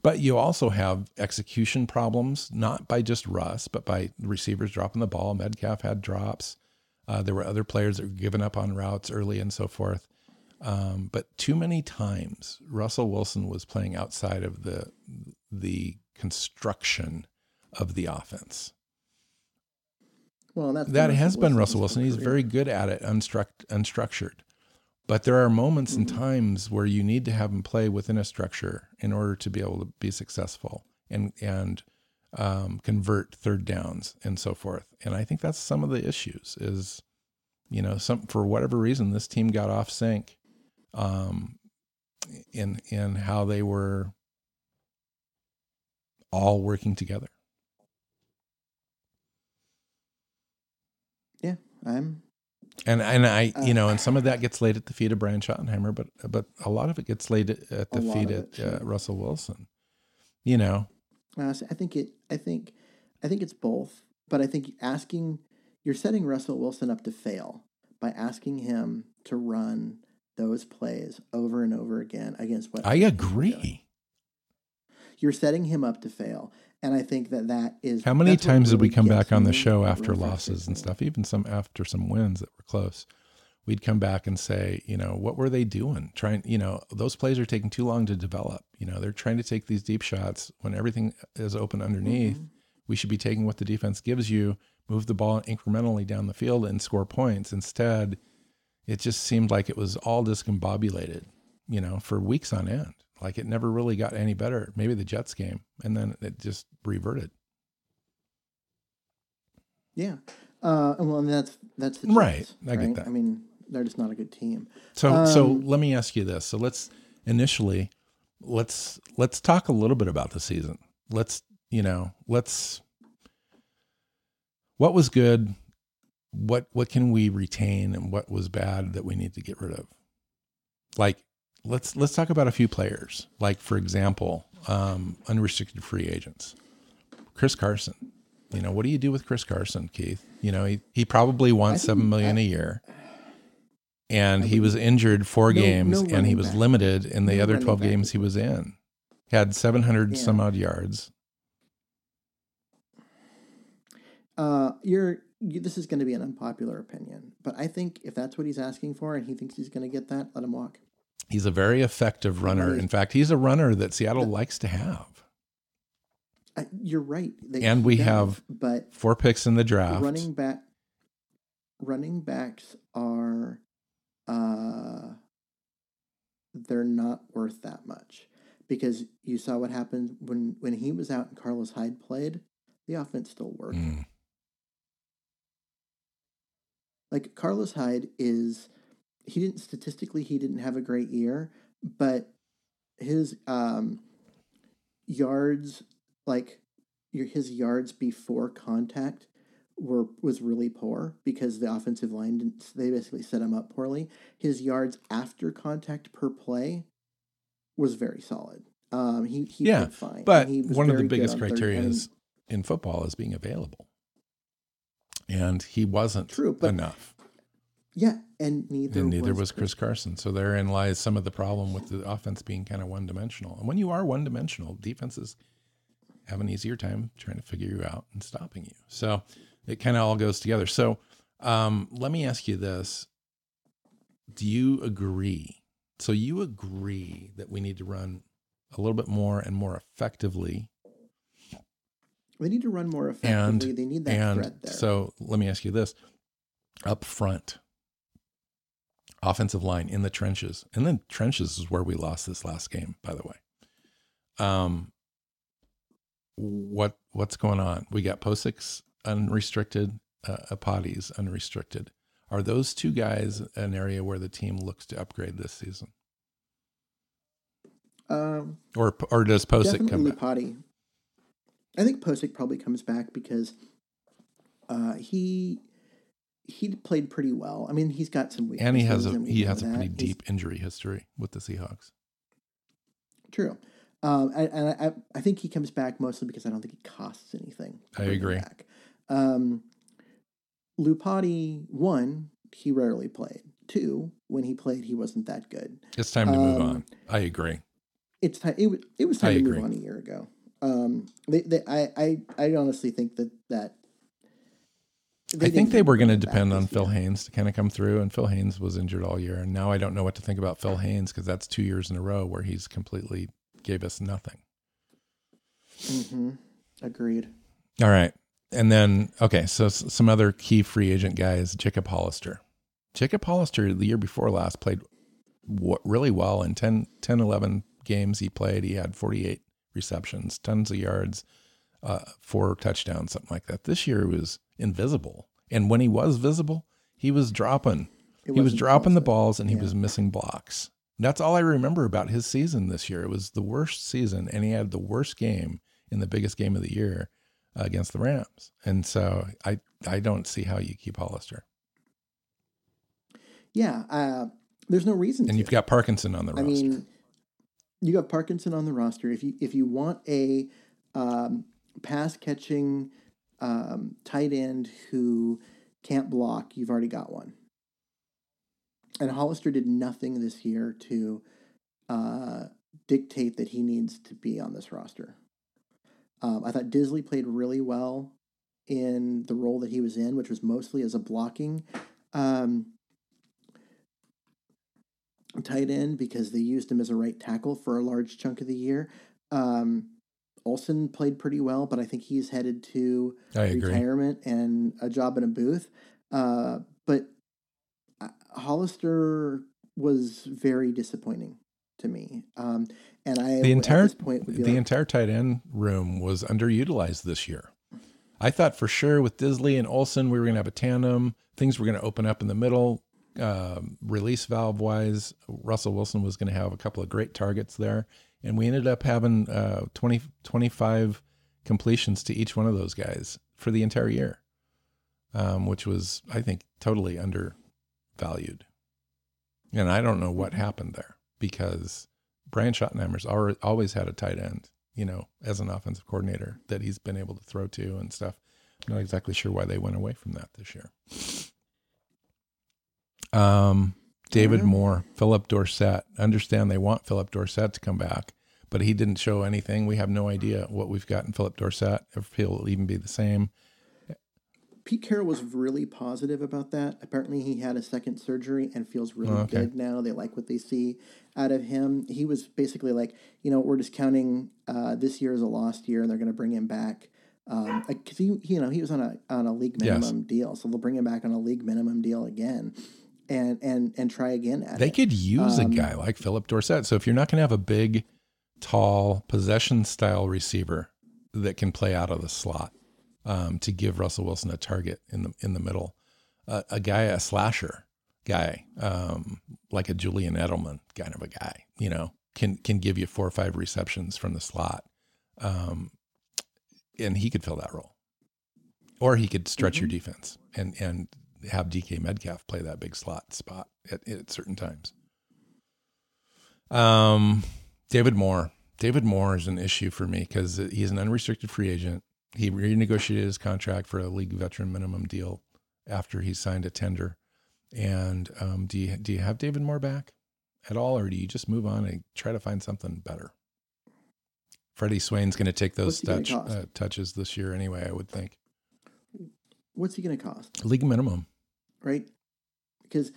But you also have execution problems, not by just Russ, but by receivers dropping the ball. Metcalf had drops. Uh, there were other players that were giving up on routes early and so forth. Um, but too many times, Russell Wilson was playing outside of the the construction of the offense. Well, that has been Russell Wilson. He's very good at it, unstruct, unstructured. But there are moments mm-hmm. and times where you need to have him play within a structure in order to be able to be successful and and um, convert third downs and so forth. And I think that's some of the issues. Is you know some for whatever reason this team got off sync, um, in in how they were all working together. Yeah, I'm. And and I uh, you know and some of that gets laid at the feet of Brian Schottenheimer, but but a lot of it gets laid at the feet of uh, Russell Wilson. You know, I think it. I think I think it's both, but I think asking you're setting Russell Wilson up to fail by asking him to run those plays over and over again against what I agree. You're setting him up to fail. And I think that that is. How many times really did we come back on the show after losses and stuff, even some after some wins that were close? We'd come back and say, you know, what were they doing? Trying, you know, those plays are taking too long to develop. You know, they're trying to take these deep shots when everything is open underneath. Mm-hmm. We should be taking what the defense gives you, move the ball incrementally down the field and score points. Instead, it just seemed like it was all discombobulated, you know, for weeks on end. Like it never really got any better. Maybe the Jets game, and then it just reverted. Yeah, uh, well, and that's that's the Jets, right. I right? get that. I mean, they're just not a good team. So, um, so let me ask you this. So let's initially let's let's talk a little bit about the season. Let's you know let's what was good, what what can we retain, and what was bad that we need to get rid of. Like let's let's talk about a few players. Like for example, um, unrestricted free agents. Chris Carson. You know, what do you do with Chris Carson, Keith? You know, he, he probably wants seven million I, a year. And he was injured four no, games no and he was back. limited in the no other 12 games he was in. He had 700 yeah. some odd yards. Uh, you're you, this is going to be an unpopular opinion, but I think if that's what he's asking for and he thinks he's going to get that, let him walk. He's a very effective runner. In fact, he's a runner that Seattle likes to have. I, you're right. They and we have but four picks in the draft. Running back, running backs are, uh, they're not worth that much because you saw what happened when when he was out and Carlos Hyde played. The offense still worked. Mm. Like Carlos Hyde is he didn't statistically he didn't have a great year, but his um, yards like your his yards before contact were was really poor because the offensive line didn't they basically set him up poorly. His yards after contact per play was very solid. Um, he he Yeah, fine. But he was one of the biggest criteria is in football is being available. And he wasn't True, but enough. Yeah, and neither And neither was, was Chris Carson. So therein lies some of the problem with the offense being kind of one dimensional. And when you are one dimensional, defenses have an easier time trying to figure you out and stopping you. So it kind of all goes together. So um, let me ask you this. Do you agree? So you agree that we need to run a little bit more and more effectively They need to run more and effectively. they need that and threat there. so let me ask you this up front offensive line in the trenches. And then trenches is where we lost this last game by the way. Um what what's going on? We got Pocic's unrestricted uh, Iupati's unrestricted. Are those two guys an area where the team looks to upgrade this season? Um, or or does Pocic come back? Iupati. I think Pocic probably comes back because uh, he he played pretty well. I mean, he's got some weaknesses, and he has a he has a pretty that. He's- deep injury history with the Seahawks True. Um, and and I, I think he comes back mostly because I don't think he costs anything. I agree. Um, Iupati, one, he rarely played. Two, when he played, he wasn't that good. it's time to move Um, on I agree It's time. It, it was time I to agree. move on a year ago. Um, they, they, I, I, I honestly think that that. I think they were going to depend on Phil. Haynes to kind of come through, and Phil Haynes was injured all year. And now I don't know what to think about Phil Haynes because that's two years in a row where he's completely gave us nothing. Mm-hmm. Agreed. All right. And then, okay, so s- some other key free agent guys, Jacob Hollister. Jacob Hollister, the year before last, played w- really well in 10, 10, 11 games he played. He had 48 receptions, tons of yards, uh, four touchdowns, something like that. This year he was invisible. And when he was visible, he was dropping. He was dropping the balls and he Yeah. was missing blocks. That's all I remember about his season this year. It was the worst season, and he had the worst game in the biggest game of the year uh, against the Rams. And so I I don't see how you keep Hollister. Yeah. Uh, there's no reason. And to. you've got Parkinson on the I roster. mean, you got Parkinson on the roster. If you if you want a um, pass catching um, tight end who can't block, you've already got one. And Hollister did nothing this year to uh, dictate that he needs to be on this roster. Um, I thought Dissly played really well in the role that he was in, which was mostly as a blocking um, tight end because they used him as a right tackle for a large chunk of the year. Um, Olsen played pretty well, but I think he's headed to retirement and a job in a booth. Uh, but uh, Hollister was very disappointing to me. Um, and I The entire at this point the like, entire tight end room was underutilized this year. I thought for sure with Dissly and Olsen we were going to have a tandem. Things were going to open up in the middle. Um, release valve wise, Russell Wilson was going to have a couple of great targets there, and we ended up having uh, 20, 25 completions to each one of those guys for the entire year, um, which was I think totally undervalued. And I don't know what happened there because Brian Schottenheimer's always had a tight end, you know, as an offensive coordinator that he's been able to throw to and stuff. I'm not exactly sure why they went away from that this year. Um, David know. Moore, Philip Dorsett. Understand they want Philip Dorsett to come back, but he didn't show anything. We have no idea what we've got in Philip Dorsett, if he'll even be the same. Pete Carroll was really positive about that. Apparently, he had a second surgery and feels really Oh, okay. good now. They like what they see out of him. He was basically like, you know, we're just counting uh, this year as a lost year, and they're going to bring him back because he, you know, he was on a on a league Yes. minimum deal, so they'll bring him back on a league minimum deal again, and and and try again at They it. could use Um, a guy like Philip Dorsett. So if you're not going to have a big, tall possession style receiver that can play out of the slot um, to give Russell Wilson a target in the in the middle, uh, a guy, a slasher guy, um, like a Julian Edelman kind of a guy, you know, can can give you four or five receptions from the slot, um, and he could fill that role, or he could stretch your defense and and have DK Metcalf play that big slot spot at, at certain times. Um, David Moore. David Moore is an issue for me because he's an unrestricted free agent. He renegotiated his contract for a league veteran minimum deal after he signed a tender. And um, do you do you have David Moore back at all, or do you just move on and try to find something better? Freddie Swain's going to take those touch, uh, touches this year anyway. I would think. What's he going to cost? League minimum, right? Because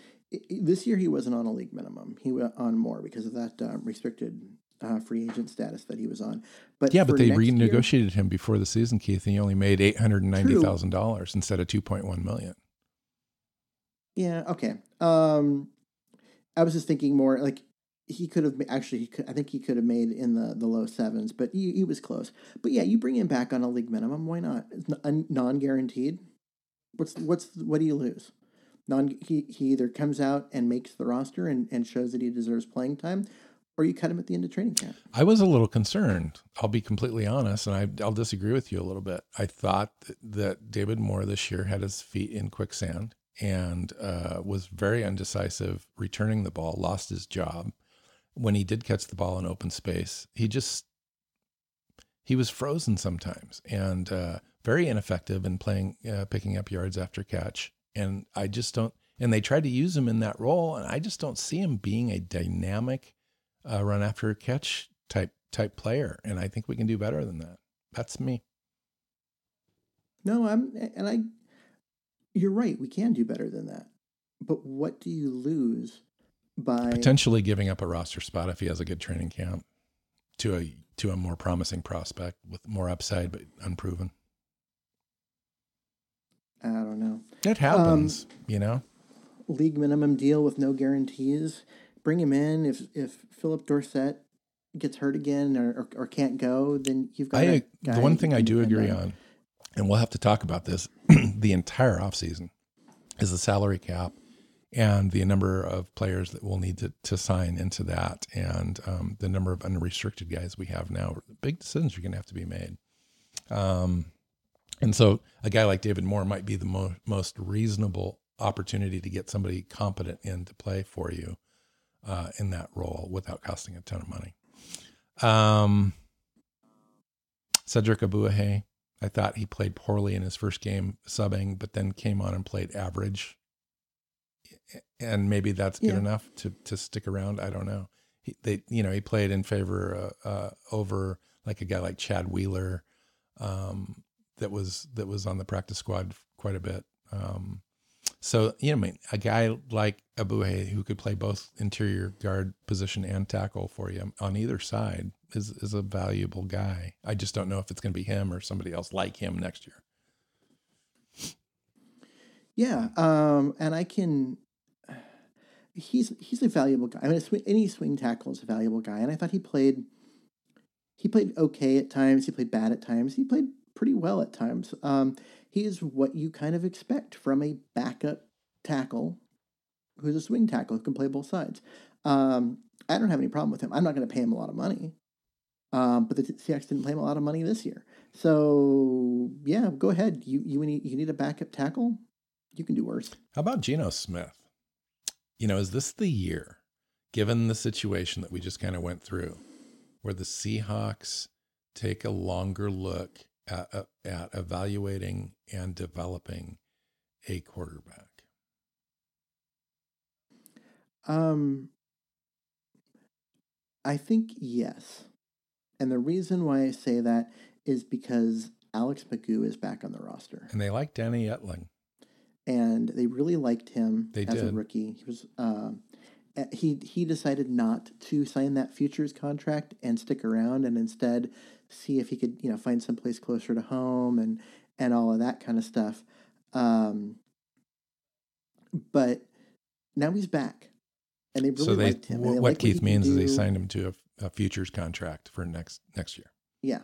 this year he wasn't on a league minimum. He went on more because of that uh, restricted uh, free agent status that he was on. But yeah, but they renegotiated year, him before the season, Keith, and he only made eight hundred and ninety thousand dollars instead of two point one million. Yeah. Okay. Um, I was just thinking more like he could have actually. He could, I think he could have made in the the low sevens, but he, he was close. But yeah, you bring him back on a league minimum. Why not? It's non guaranteed. What's what's what do you lose? Non he, he either comes out and makes the roster and, and shows that he deserves playing time, or you cut him at the end of training camp. I was a little concerned. I'll be completely honest, and I, will disagree with you a little bit. I thought that David Moore this year had his feet in quicksand and uh, was very undecisive returning the ball, lost his job. When he did catch the ball in open space, he just he was frozen sometimes and uh, very ineffective in playing uh, picking up yards after catch. And I just don't. And they tried to use him in that role, and I just don't see him being a dynamic uh, run after catch type type player. And I think we can do better than that. That's me. No, I'm and I you're right. We can do better than that. But what do you lose by potentially giving up a roster spot if he has a good training camp to a to a more promising prospect with more upside but unproven? I don't know. It happens, um, you know. League minimum deal with no guarantees. Bring him in if if Phillip Dorsett gets hurt again or, or, or can't go, then you've got. I, the one thing I do agree on and we'll have to talk about this [CLEARS THROAT] the entire offseason, is the salary cap and the number of players that we'll need to, to sign into that and um, the number of unrestricted guys we have now. Big decisions are going to have to be made. Um, and so a guy like David Moore might be the mo- most reasonable opportunity to get somebody competent in to play for you uh, in that role without costing a ton of money. Um, Cedric Ogbuehi, I thought he played poorly in his first game subbing, but then came on and played average. And maybe that's good yeah. enough to to stick around. I don't know. He, they, you know, he played in favor uh, uh, over like a guy like Chad Wheeler, um, that was that was on the practice squad quite a bit. Um, so you know, I mean, a guy like Ogbuehi who could play both interior guard position and tackle for you on either side is is a valuable guy. I just don't know if it's going to be him or somebody else like him next year. Yeah, um, and I can. He's he's a valuable guy. I mean, any swing tackle is a valuable guy, and I thought he played. He played okay at times. He played bad at times. He played pretty well at times. Um, he is what you kind of expect from a backup tackle who's a swing tackle who can play both sides. Um, I don't have any problem with him. I'm not going to pay him a lot of money. Um, but the Seahawks didn't pay him a lot of money this year. So yeah, go ahead. You you need you need a backup tackle. You can do worse. How about Geno Smith? You know, is this the year, given the situation that we just kind of went through, where the Seahawks take a longer look at, uh, at evaluating and developing a quarterback? Um, I think yes. And the reason why I say that is because Alex McGough is back on the roster. And they like Danny Etling. And they really liked him they as did. a rookie. He was uh, he he decided not to sign that futures contract and stick around and instead see if he could, you know, find someplace closer to home and and all of that kind of stuff. Um, but now he's back, and they really so they, liked him. What, what Keith what means is they signed him to a, a, futures contract for next next year. Yeah,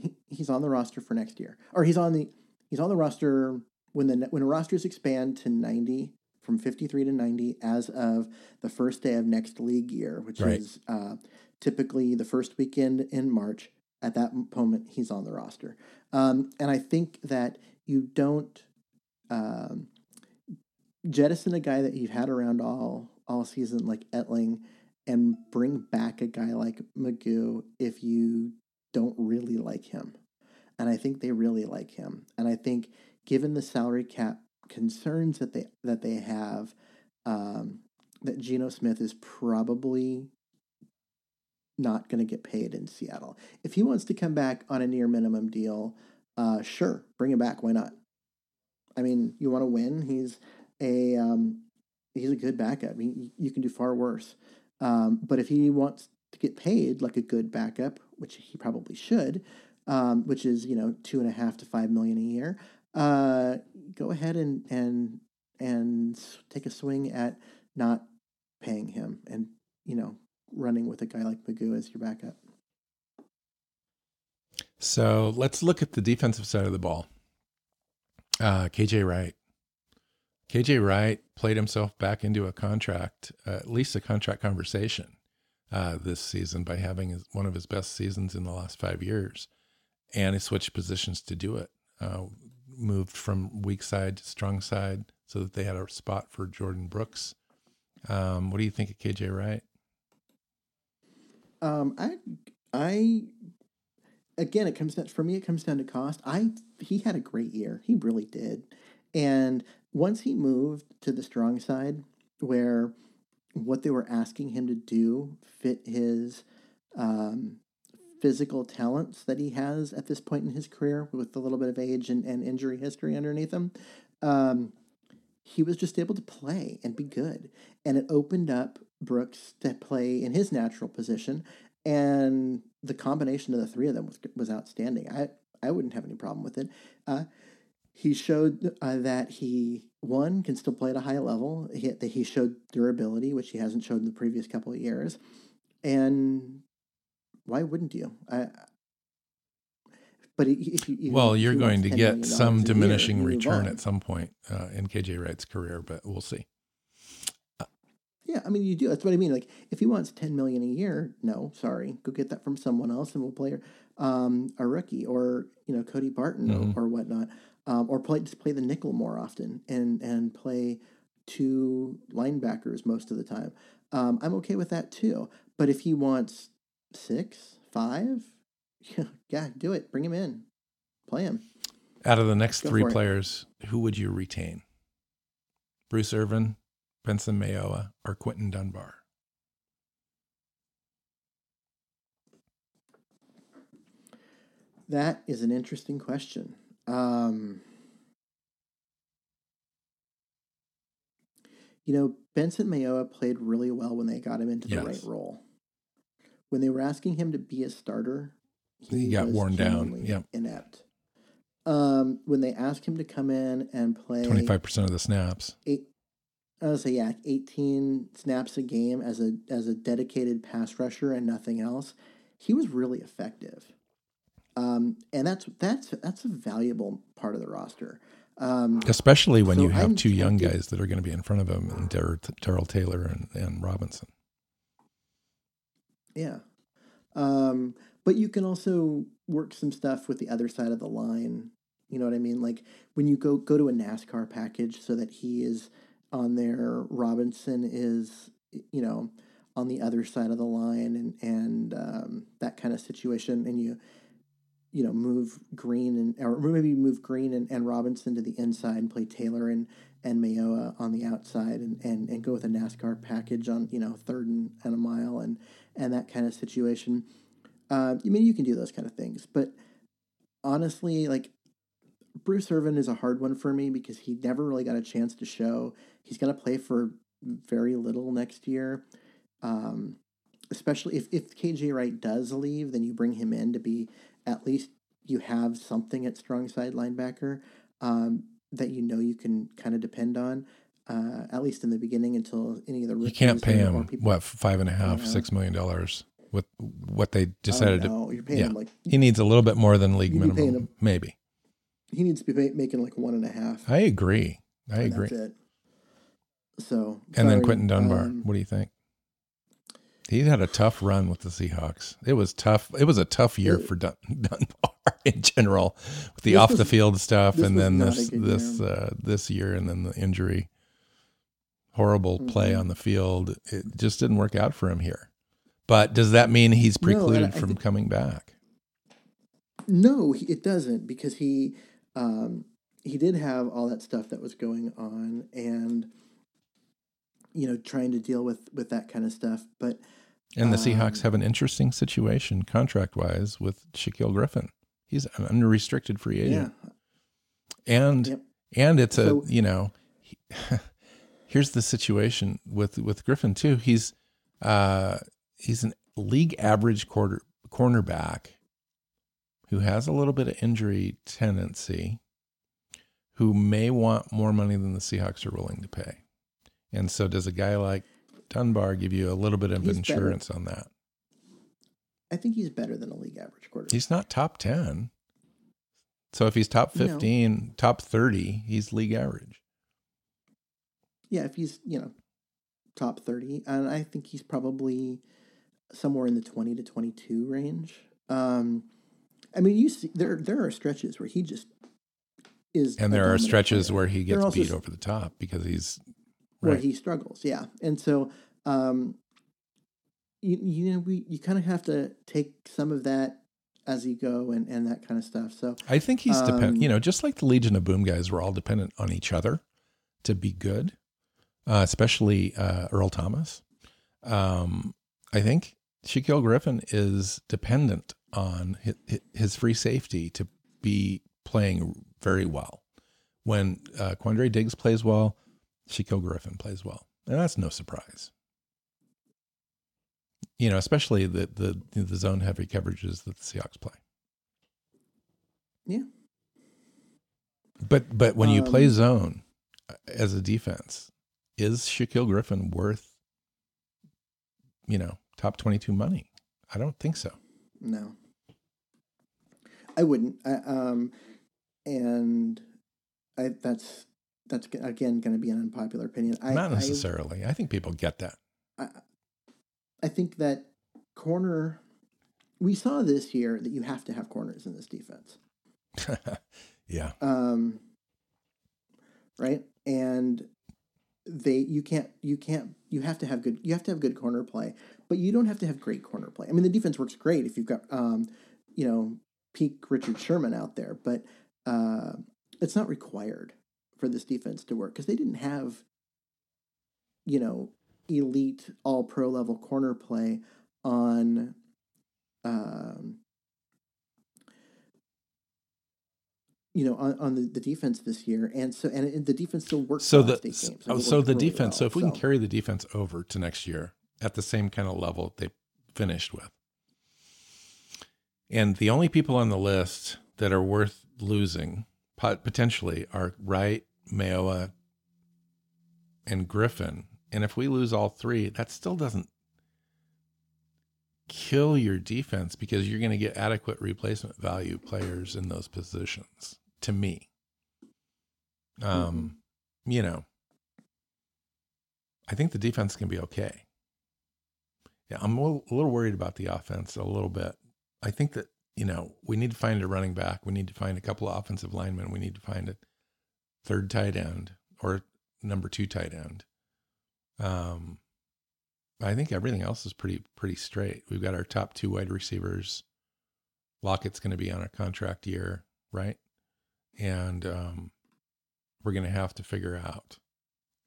he, he's on the roster for next year, or he's on the he's on the roster when the when rosters expand to ninety from fifty three to ninety as of the first day of next league year, which right. is uh, typically the first weekend in March at that moment he's on the roster. Um, and I think that you don't um, jettison a guy that you've had around all all season like Etling and bring back a guy like McGough if you don't really like him. And I think they really like him. And I think given the salary cap concerns that they that they have, um, that Geno Smith is probably not going to get paid in Seattle. If he wants to come back on a near minimum deal, uh, sure, bring him back. Why not? I mean, you want to win. He's a um, he's a good backup. He, you can do far worse. Um, but if he wants to get paid like a good backup, which he probably should, um, which is you know two and a half to five million a year, uh, go ahead and and and take a swing at not paying him and you know running with a guy like McGough as your backup. So let's look at the defensive side of the ball. Uh, KJ Wright. KJ Wright played himself back into a contract, uh, at least a contract conversation uh, this season by having his, one of his best seasons in the last five years. And he switched positions to do it. Uh, moved from weak side to strong side so that they had a spot for Jordyn Brooks. Um, what do you think of KJ Wright? Um, I, I, again, it comes down for me. It comes down to cost. I he had a great year. He really did. And once he moved to the strong side, where what they were asking him to do fit his um, physical talents that he has at this point in his career with a little bit of age and, and injury history underneath him, um, he was just able to play and be good. And it opened up Brooks to play in his natural position. And the combination of the three of them was, was outstanding. I, I wouldn't have any problem with it. Uh, he showed uh, that he one can still play at a high level. He, that he showed durability, which he hasn't showed in the previous couple of years. And why wouldn't you? I, but if you, if well, you're going to get some diminishing year, return at some point uh, in KJ Wright's career, but we'll see. Yeah, I mean, you do. That's what I mean. Like, if he wants ten million a year, no, sorry, go get that from someone else, and we'll play um, a rookie or you know Cody Barton mm-hmm. or, or, whatnot, um, or play just play the nickel more often and and play two linebackers most of the time. Um, I'm okay with that too. But if he wants six, five, yeah, do it. Bring him in, play him. Out of the next Go three players, it. who would you retain? Bruce Irvin, Benson Mayowa, or Quinton Dunbar? That is an interesting question. Um, you know, Benson Mayowa played really well when they got him into the yes. right role. When they were asking him to be a starter, he, he got worn down. Yeah, inept. Um, when they asked him to come in and play twenty five percent of the snaps, eight, I would say yeah, eighteen snaps a game as a as a dedicated pass rusher and nothing else. He was really effective, um, and that's that's that's a valuable part of the roster. Um, Especially when so you have I'm two young guys that are going to be in front of him, and Darrell Taylor and, and Robinson. Yeah, um, but you can also work some stuff with the other side of the line. You know what I mean? Like when you go go to a NASCAR package, so that he is on there. Robinson is, you know, on the other side of the line and, and um, that kind of situation. And you, you know, move Green and, or maybe move Green and, and Robinson to the inside and play Taylor and, and Mayowa on the outside and, and, and go with a NASCAR package on, you know, third and, and a mile and, and that kind of situation. Uh, I mean, you can do those kind of things, but honestly, like Bruce Irvin is a hard one for me because he never really got a chance to show. He's going to play for very little next year. Um, especially if, if KJ Wright does leave, then you bring him in to be at least you have something at strong side linebacker um, that you know you can kind of depend on. Uh, at least in the beginning until any of the you can't pay him people, what five and a half six million dollars with what they decided oh, no. to You're paying yeah. him like he needs a little bit more than league minimum him, maybe he needs to be making like one and a half. I agree. I agree. So and sorry, then Quinton Dunbar. Um, what do you think? He had a tough run with the Seahawks. It was tough. It was a tough year it, for Dun- [LAUGHS] Dunbar in general, with the off was, the field stuff, and then this this uh, this year, and then the injury. horrible play Mhm. on the field. It just didn't work out for him here. But does that mean he's No, and precluded I from think- coming back? No, he- it doesn't because he um, he did have all that stuff that was going on and you know trying to deal with with that kind of stuff. But And the Seahawks Um, have an interesting situation contract wise with Shaquill Griffin. He's an unrestricted free yeah, agent. And Yep. and it's a So- you know he, [LAUGHS] here's the situation with with Griffin too. He's uh he's an league average quarter cornerback who has a little bit of injury tendency who may want more money than the Seahawks are willing to pay. And so does a guy like Dunbar give you a little bit of He's better. insurance on that? I think he's better than a league average quarterback. He's not top 10. So if he's top No. 15, top 30, he's league average. yeah, if he's you know top thirty, and I think he's probably somewhere in the twenty to twenty two range. Um, I mean, you see, there there are stretches where he just is, And there are stretches player. where he gets beat over the top because he's where right. he struggles. Yeah, and so um, you you know we you kind of have to take some of that as you go and and that kind of stuff. So I think he's dependent, Um, you know, just like the Legion of Boom guys were all dependent on each other to be good, uh, especially uh, Earl Thomas. Um, I think Shaquill Griffin is dependent on his, his free safety to be playing very well. When uh, Quandre Diggs plays well, Shaquill Griffin plays well. And that's no surprise. You know, especially the the the zone heavy coverages that the Seahawks play. yeah, But but when you play Um, zone uh, as a defense, is Shaquill Griffin worth you know top twenty two money? I don't think so. no, I wouldn't. I, um, and I that's that's again going to be an unpopular opinion. I, Not I- necessarily. I, think people get that. I, I think that corner. We saw this year that you have to have corners in this defense, [LAUGHS] yeah, um, right? And they you can't you can't you have to have good you have to have good corner play, but you don't have to have great corner play. I mean, the defense works great if you've got um, you know peak Richard Sherman out there, but uh, it's not required for this defense to work because they didn't have you know elite all pro level corner play on um, you know on, on the, the defense this year and so and the defense still works so the games. oh, it so the really defense. well. So if we can carry the defense over to next year at the same kind of level they finished with, and the only people on the list that are worth losing potentially are Wright, Mayowa, and Griffin. And if we lose all three, that still doesn't kill your defense because you're going to get adequate replacement value players in those positions. To me, um, you know, I think the defense can be okay. Yeah, I'm a little, a little worried about the offense a little bit. I think that you know we need to find a running back. We need to find a couple of offensive linemen. We need to find a third tight end or number two tight end. Um, I think everything else is pretty pretty straight. We've got our top two wide receivers. Lockett's going to be on a contract year, right? And um, we're going to have to figure out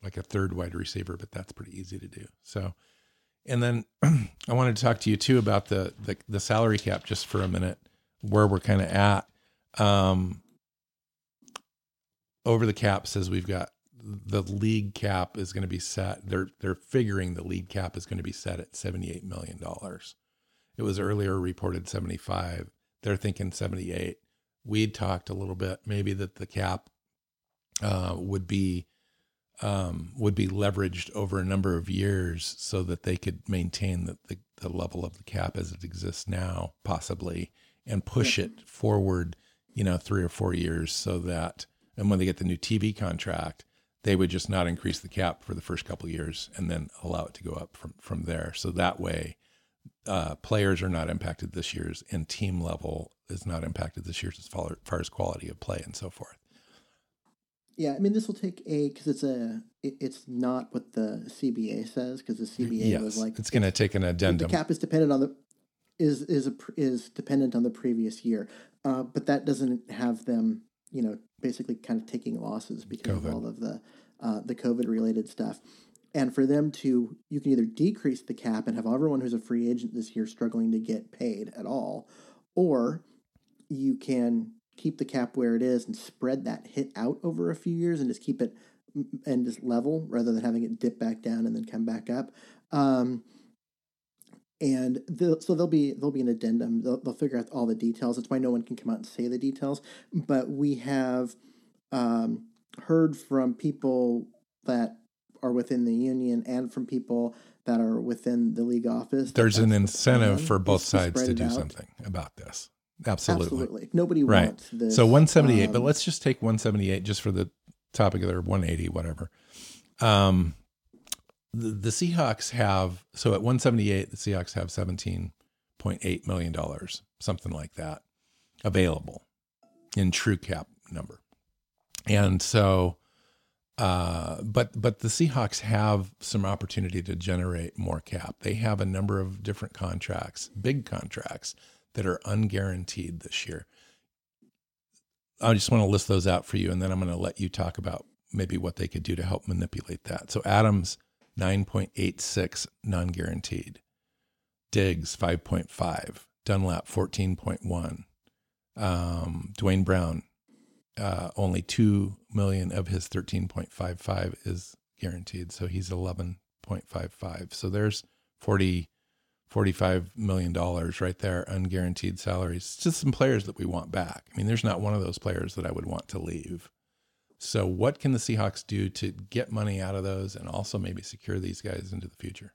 like a third wide receiver, but that's pretty easy to do. So, and then [CLEARS THROAT] I wanted to talk to you too about the the, the salary cap just for a minute, where we're kind of at. Um, over the cap says we've got the league cap is going to be set. They're they're figuring the league cap is going to be set at seventy eight million dollars. It was earlier reported seventy five. They're thinking seventy eight. We'd talked a little bit maybe that the cap uh, would be um, would be leveraged over a number of years so that they could maintain the, the, the level of the cap as it exists now, possibly, and push it forward, you know, three or four years so that, and when they get the new TV contract, they would just not increase the cap for the first couple of years and then allow it to go up from, from there. So that way, uh, players are not impacted this year's and team level is not impacted this year's as far, far as quality of play and so forth. Yeah, I mean, this will take a because it's a it, it's not what the CBA says because the CBA yes, was like it's going to take an addendum. the cap is dependent on the is is a, is dependent on the previous year, uh, but that doesn't have them you know basically kind of taking losses because COVID. of all of the uh, the COVID related stuff. And for them to, you can either decrease the cap and have everyone who's a free agent this year struggling to get paid at all, or you can keep the cap where it is and spread that hit out over a few years and just keep it mm, and just level rather than having it dip back down and then come back up. Um, and so there'll be there'll be an addendum. They'll, they'll figure out all the details. That's why no one can come out and say the details. But we have um, heard from people that are within the union and from people that are within the league office. There's an incentive for both sides spread to do out. something about this. Absolutely. Absolutely. Nobody Right. wants this. So 178, but um, let's just take 178 just for the topic of their 180, whatever. Um, the, Seahawks have, so at 178, the Seahawks have $17.8 million, something like that, available in true cap number. And so, uh, but but the Seahawks have some opportunity to generate more cap. They have a number of different contracts, big contracts that are unguaranteed this year. I just want to list those out for you, and then I'm going to let you talk about maybe what they could do to help manipulate that. So Adams, 9.86 non guaranteed, Diggs, 5.5, Dunlap, 14.1, um, Duane Brown, uh, only 2 million of his 13.55 is guaranteed. So he's 11.55. So there's 40, 45 million dollars right there, unguaranteed salaries. It's just some players that we want back. I mean, there's not one of those players that I would want to leave. So what can the Seahawks do to get money out of those and also maybe secure these guys into the future?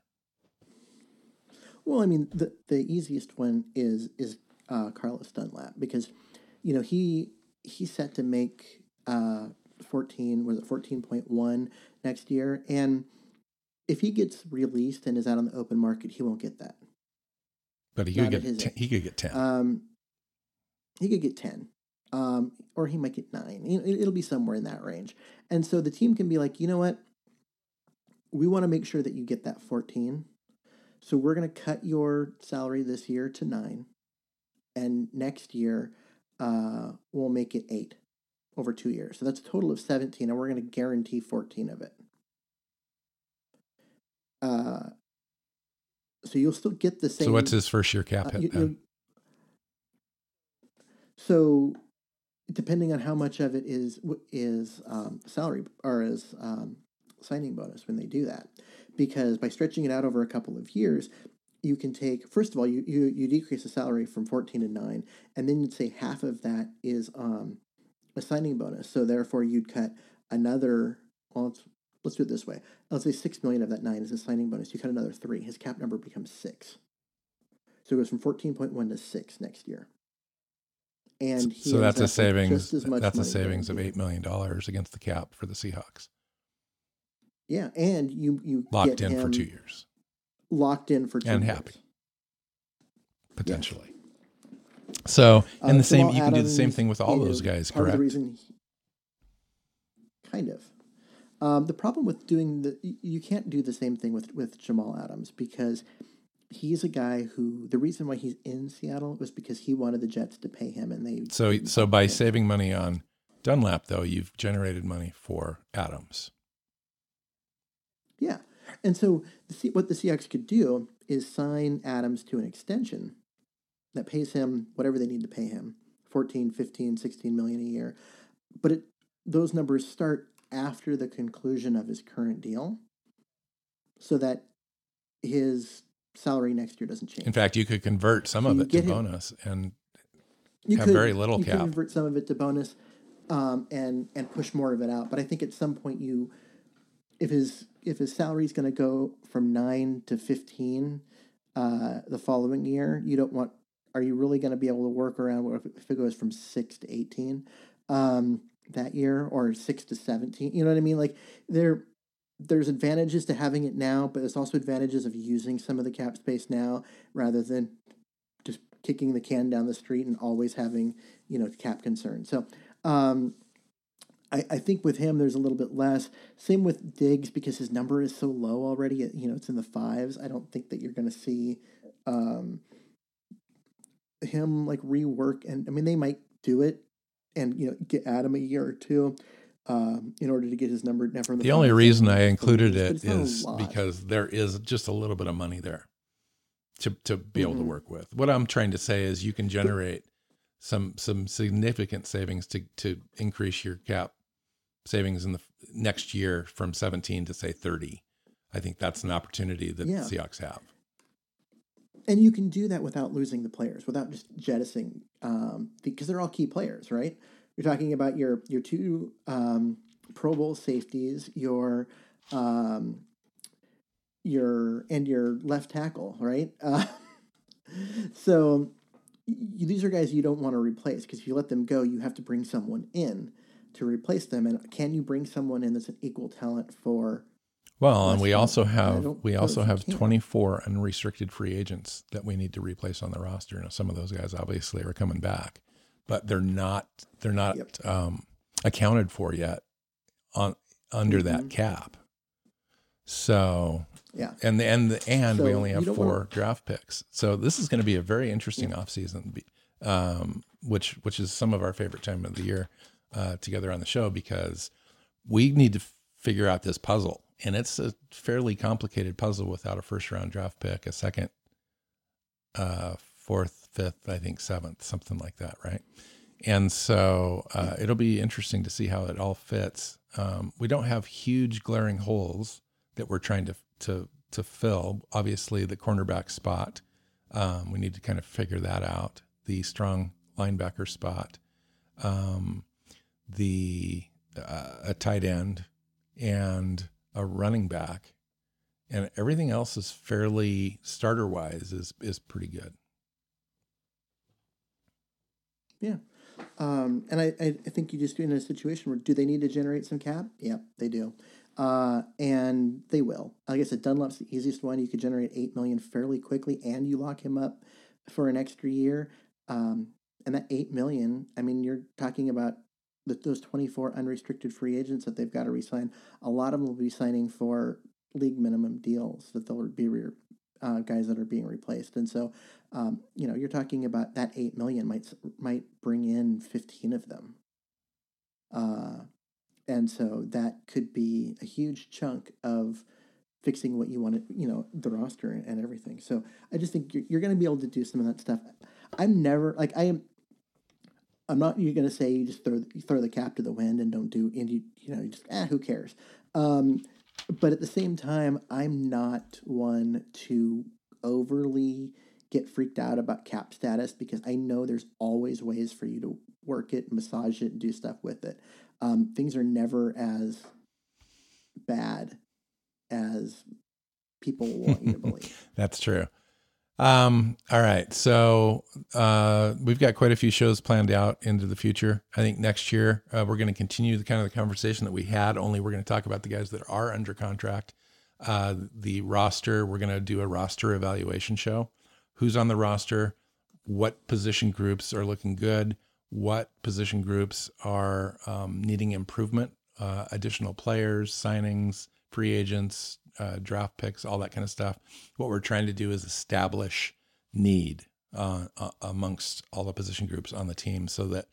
Well, I mean, the the easiest one is is uh, Carlos Dunlap because, you know, he he's set to make uh, fourteen was it fourteen point one next year, and if he gets released and is out on the open market, he won't get that. But he could at get 10, he could get 10. Um, he could get ten, um, or he might get nine. You know, it- it'll be somewhere in that range, and so the team can be like, you know what, we want to make sure that you get that fourteen. So we're going to cut your salary this year to nine, and next year uh, we'll make it eight over two years. So that's a total of seventeen, and we're going to guarantee fourteen of it. Uh, so you'll still get the same. so what's his first year cap uh, hit you- so depending on how much of it is is um, salary or is um, signing bonus when they do that, because by stretching it out over a couple of years, you can take first of all you you, you decrease the salary from fourteen to nine, and then you'd say half of that is um, a signing bonus. So therefore, you'd cut another. Well, let's, let's do it this way. Let's say six million of that nine is a signing bonus. You cut another three. His cap number becomes six. So it goes from fourteen point one to six next year. And he So that's a savings. just as much That's a savings of eight million dollars against the cap for the Seahawks, Yeah, and you you locked in for two years locked in for two And years. happy. potentially. So, and Uh, the same, Jamal you can do the same thing with all those guys, correct? the reason kind of. Um, the problem with doing the you can't do the same thing with with Jamal Adams because he's a guy who the reason why he's in Seattle was because he wanted the Jets to pay him and they So, so by saving money on Dunlap, though, you've generated money for Adams. Yeah. And so the, what the Seahawks could do is sign Adams to an extension that pays him whatever they need to pay him 14, 15, 16 million a year. But it, those numbers start after the conclusion of his current deal so that his salary next year doesn't change. In fact, you could convert some So of it to him- bonus, and you have very little you cap. Could convert some of it to bonus, um, and and push more of it out. But I think at some point you, if his if his salary is going to go from nine to fifteen, uh, the following year, you don't want. Are you really going to be able to work around what if, if it goes from six to eighteen, um, that year, or six to seventeen? You know what I mean? Like there. There's advantages to having it now, but there's also advantages of using some of the cap space now rather than just kicking the can down the street and always having you know cap concerns. So um, I, I think with him there's a little bit less. Same with Diggs because his number is so low already. You know, it's in the fives. I don't think that you're going to see um, him like rework. And I mean, they might do it and you know get Adam a year or two um, in order to get his number. Never. The, the only reason I included it is because there is just a little bit of money there to to be able mm-hmm. to work with. What I'm trying to say is you can generate some some significant savings to to increase your cap savings in the next year from 17 to say 30. I think that's an opportunity that yeah. the Seahawks have. And you can do that without losing the players, without just jettisoning, um, because they're all key players, right? You're talking about your your two um, Pro Bowl safeties, your um, your and your left tackle, right? [LAUGHS] Uh, so you, these are guys you don't want to replace because if you let them go, you have to bring someone in to replace them. And can you bring someone in that's an equal talent for? Well, and we also have we also have 24 unrestricted free agents that we need to replace on the roster. Now, some of those guys obviously are coming back, but they're not they're not yep. um, accounted for yet on under mm-hmm. that cap. So yeah, and the, and the, and so we only have four want... draft picks. So this is going to be a very interesting yeah. offseason, um, which which is some of our favorite time of the year uh, together on the show because we need to figure out this puzzle. And it's a fairly complicated puzzle without a first round draft pick, a second, uh, fourth, fifth, I think seventh, something like that, right? And so uh, it'll be interesting to see how it all fits. Um, we don't have huge glaring holes that we're trying to to to fill. Obviously, the cornerback spot, um, we need to kind of figure that out. The strong linebacker spot, um, the uh, a tight end and a running back, and everything else is fairly starter wise is is pretty good. Yeah. Um, and I, I think you just in a situation where do they need to generate some cap? Yeah, they do. Uh, and they will. Like I said, Dunlap's the easiest one. You could generate eight million fairly quickly, and you lock him up for an extra year. Um, and that eight million, I mean, you're talking about that those 24 unrestricted free agents that they've got to resign, a lot of them will be signing for league minimum deals that they'll be re- uh, guys that are being replaced. And so, um, you know, you're talking about that 8 million might, might bring in 15 of them. Uh, and so that could be a huge chunk of fixing what you want to, you know, the roster and, everything. So I just think you're, you're going to be able to do some of that stuff. I'm never like I am I'm not you're gonna say you just throw you throw the cap to the wind and don't do and you you know you just ah who cares. Um, but at the same time, I'm not one to overly get freaked out about cap status because I know there's always ways for you to work it, massage it, and do stuff with it. Um, things are never as bad as people [LAUGHS] want you to believe. That's true. Um, all right. So uh, we've got quite a few shows planned out into the future. I think next year uh, we're going to continue the kind of the conversation that we had, only we're going to talk about the guys that are under contract. Uh, the roster, we're going to do a roster evaluation show. Who's on the roster? What position groups are looking good? What position groups are um, needing improvement? Uh, additional players, signings, free agents, uh, draft picks, all that kind of stuff. What we're trying to do is establish need uh, amongst all the position groups on the team so that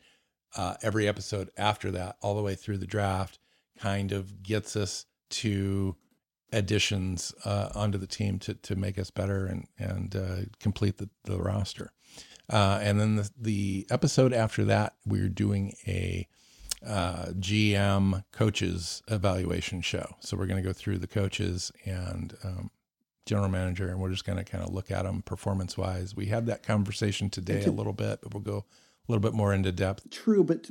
uh, every episode after that, all the way through the draft, kind of gets us to additions uh, onto the team to, to make us better and, and uh, complete the, the roster. and then the, the episode after that, we're doing a uh, GM coaches evaluation show. So we're going to go through the coaches and um, general manager, and we're just going to kind of look at them performance wise. We had that conversation today a little bit, but we'll go a little bit more into depth. True, but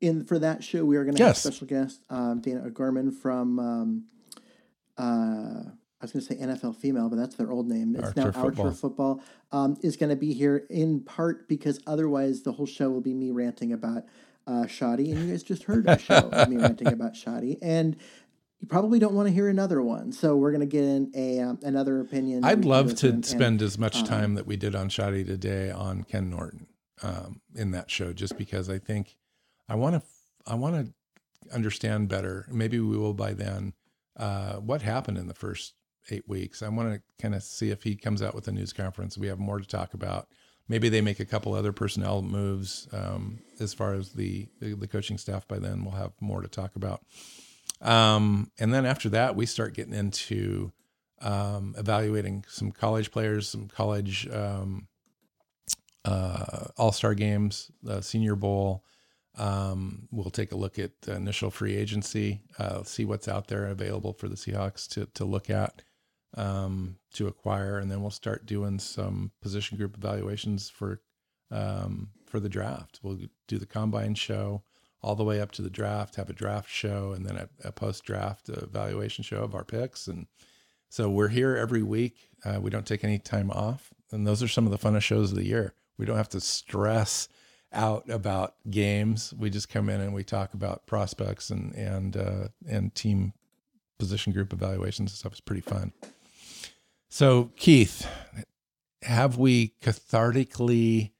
in for that show, we are going to yes. have a special guest, um, Dana O'Gorman from. Um, uh, I was going to say NFL female, but that's their old name. It's Archer now Football. Archer Football. Um, is going to be here in part because otherwise the whole show will be me ranting about uh, Schotty, and you guys just heard a show of me [LAUGHS] ranting about Schotty, and you probably don't want to hear another one. So we're going to get in a um, another opinion. I'd love to and, spend as much um, time that we did on Schotty today on Ken Norton um, in that show, just because I think I want to I want to understand better. Maybe we will by then. Uh, what happened in the first eight weeks? I want to kind of see if he comes out with a news conference. We have more to talk about. Maybe they make a couple other personnel moves um, as far as the, the, coaching staff. By then, we'll have more to talk about. Um, and then after that, we start getting into um, evaluating some college players, some college um, uh, All Star games, the Senior Bowl. Um, we'll take a look at initial free agency, uh, see what's out there available for the Seahawks to to look at, um, to acquire, and then we'll start doing some position group evaluations for um, for the draft. We'll do the combine show all the way up to the draft, have a draft show, and then a, a post draft evaluation show of our picks. And so we're here every week. Uh, we don't take any time off, and those are some of the funnest shows of the year. We don't have to stress out about games. We just come in and we talk about prospects and and uh, and team position group evaluations and stuff. It's pretty fun. So Keith, have we cathartically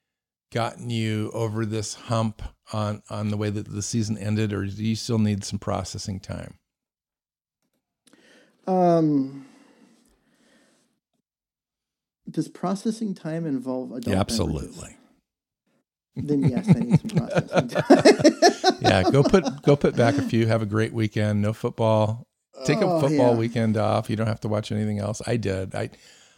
gotten you over this hump on on the way that the season ended, or do you still need some processing time? Um, does processing time involve adult? Yeah, absolutely. Then yes, I need some processing yeah, go put [LAUGHS] go put back a few. Have a great weekend. No football. Take Oh, a football yeah. weekend off. You don't have to watch anything else. I did. I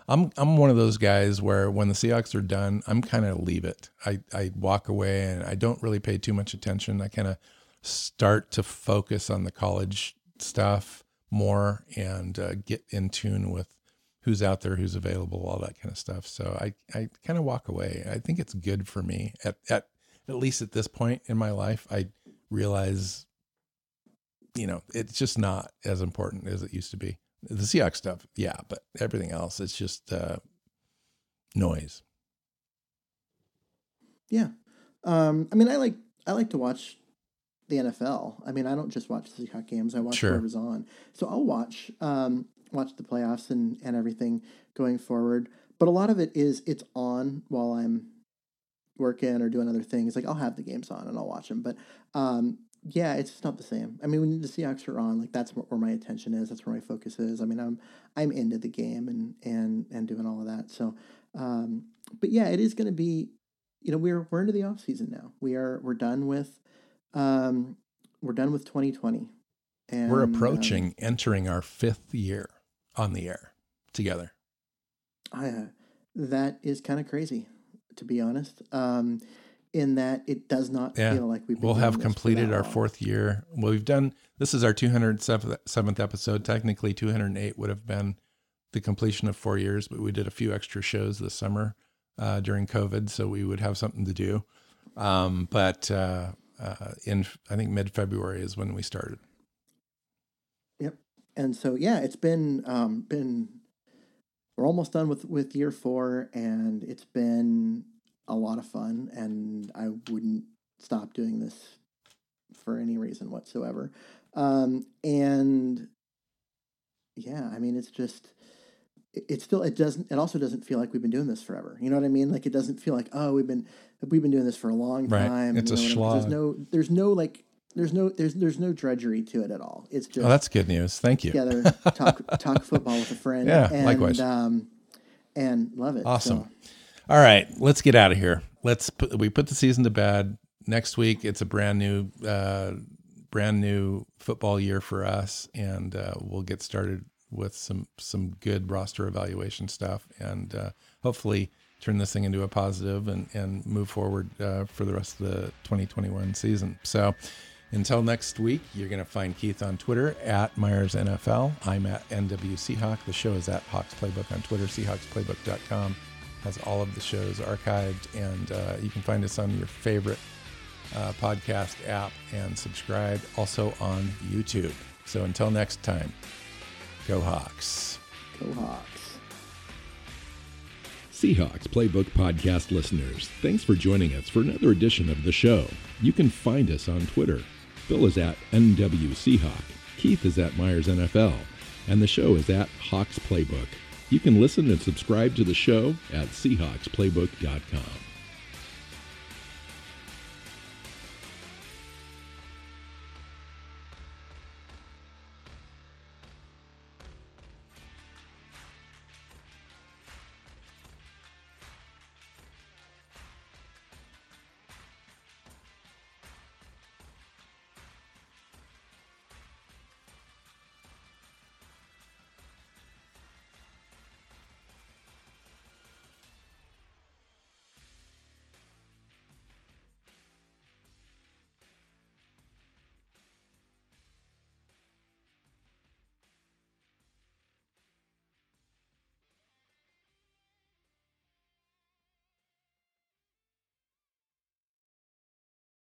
I'm I'm one of those guys where when the Seahawks are done, I'm kind of leave it. I I walk away and I don't really pay too much attention. I kind of start to focus on the college stuff more and uh, get in tune with who's out there, who's available, all that kind of stuff. So I I kind of walk away. I think it's good for me at at at least at this point in my life. I realize you know, it's just not as important as it used to be. The Seahawks stuff, yeah, but everything else, it's just uh, noise. Yeah. Um, I mean, I like I like to watch the NFL. I mean, I don't just watch the Seahawks games. I watch Sure. whatever's on. So I'll watch um, watch the playoffs and and everything going forward. But a lot of it is it's on while I'm working or doing other things. Like I'll have the games on and I'll watch them. But um, yeah, it's just not the same. I mean, when the Seahawks are on, like that's where my attention is. That's where my focus is. I mean, I'm I'm into the game and and and doing all of that. So, um, but yeah, it is going to be you know we're we're into the off season now. We are we're done with um we're done with 2020. And We're um, approaching entering our fifth year on the air together. I, uh, that is kind of crazy, to be honest. Um, in that it does not Yeah. feel like we've been We'll have completed our long. fourth year. Well, we've done this is our 207th episode. Technically, 208 would have been the completion of four years, but we did a few extra shows this summer uh, during COVID, so we would have something to do. Um, but uh, uh, in I think mid February is when we started. And so yeah, it's been um been we're almost done with with year 4 and it's been a lot of fun and I wouldn't stop doing this for any reason whatsoever. Um and yeah, I mean it's just it- it still it doesn't it also doesn't feel like we've been doing this forever. You know what I mean? Like it doesn't feel like oh we've been we've been doing this for a long Right. time. It's you a know, 'cause slog. There's no there's no like there's no there's there's no drudgery to it at all. It's just Oh, that's good news. Thank you. together, talk [LAUGHS] talk football with a friend. Yeah, and, likewise. Um, and love it. Awesome. So, All right, let's get out of here. Let's put we put the season to bed. Next week it's a brand new uh brand new football year for us and uh we'll get started with some some good roster evaluation stuff and uh hopefully turn this thing into a positive and and move forward uh for the rest of the 2021 season. So until next week, you're going to find Keith on Twitter at Myers NFL. I'm at NWC Hawk. The show is at Hawks Playbook on Twitter. SeahawksPlaybook.com has all of the shows archived, and uh, you can find us on your favorite uh, podcast app and subscribe also on YouTube. So until next time, go Hawks. go Hawks. Seahawks Playbook Podcast listeners, thanks for joining us for another edition of the show. You can find us on Twitter. Phil is at NWChawk, Keith is at Myers NFL, and the show is at Hawks Playbook. You can listen and subscribe to the show at SeahawksPlaybook.com.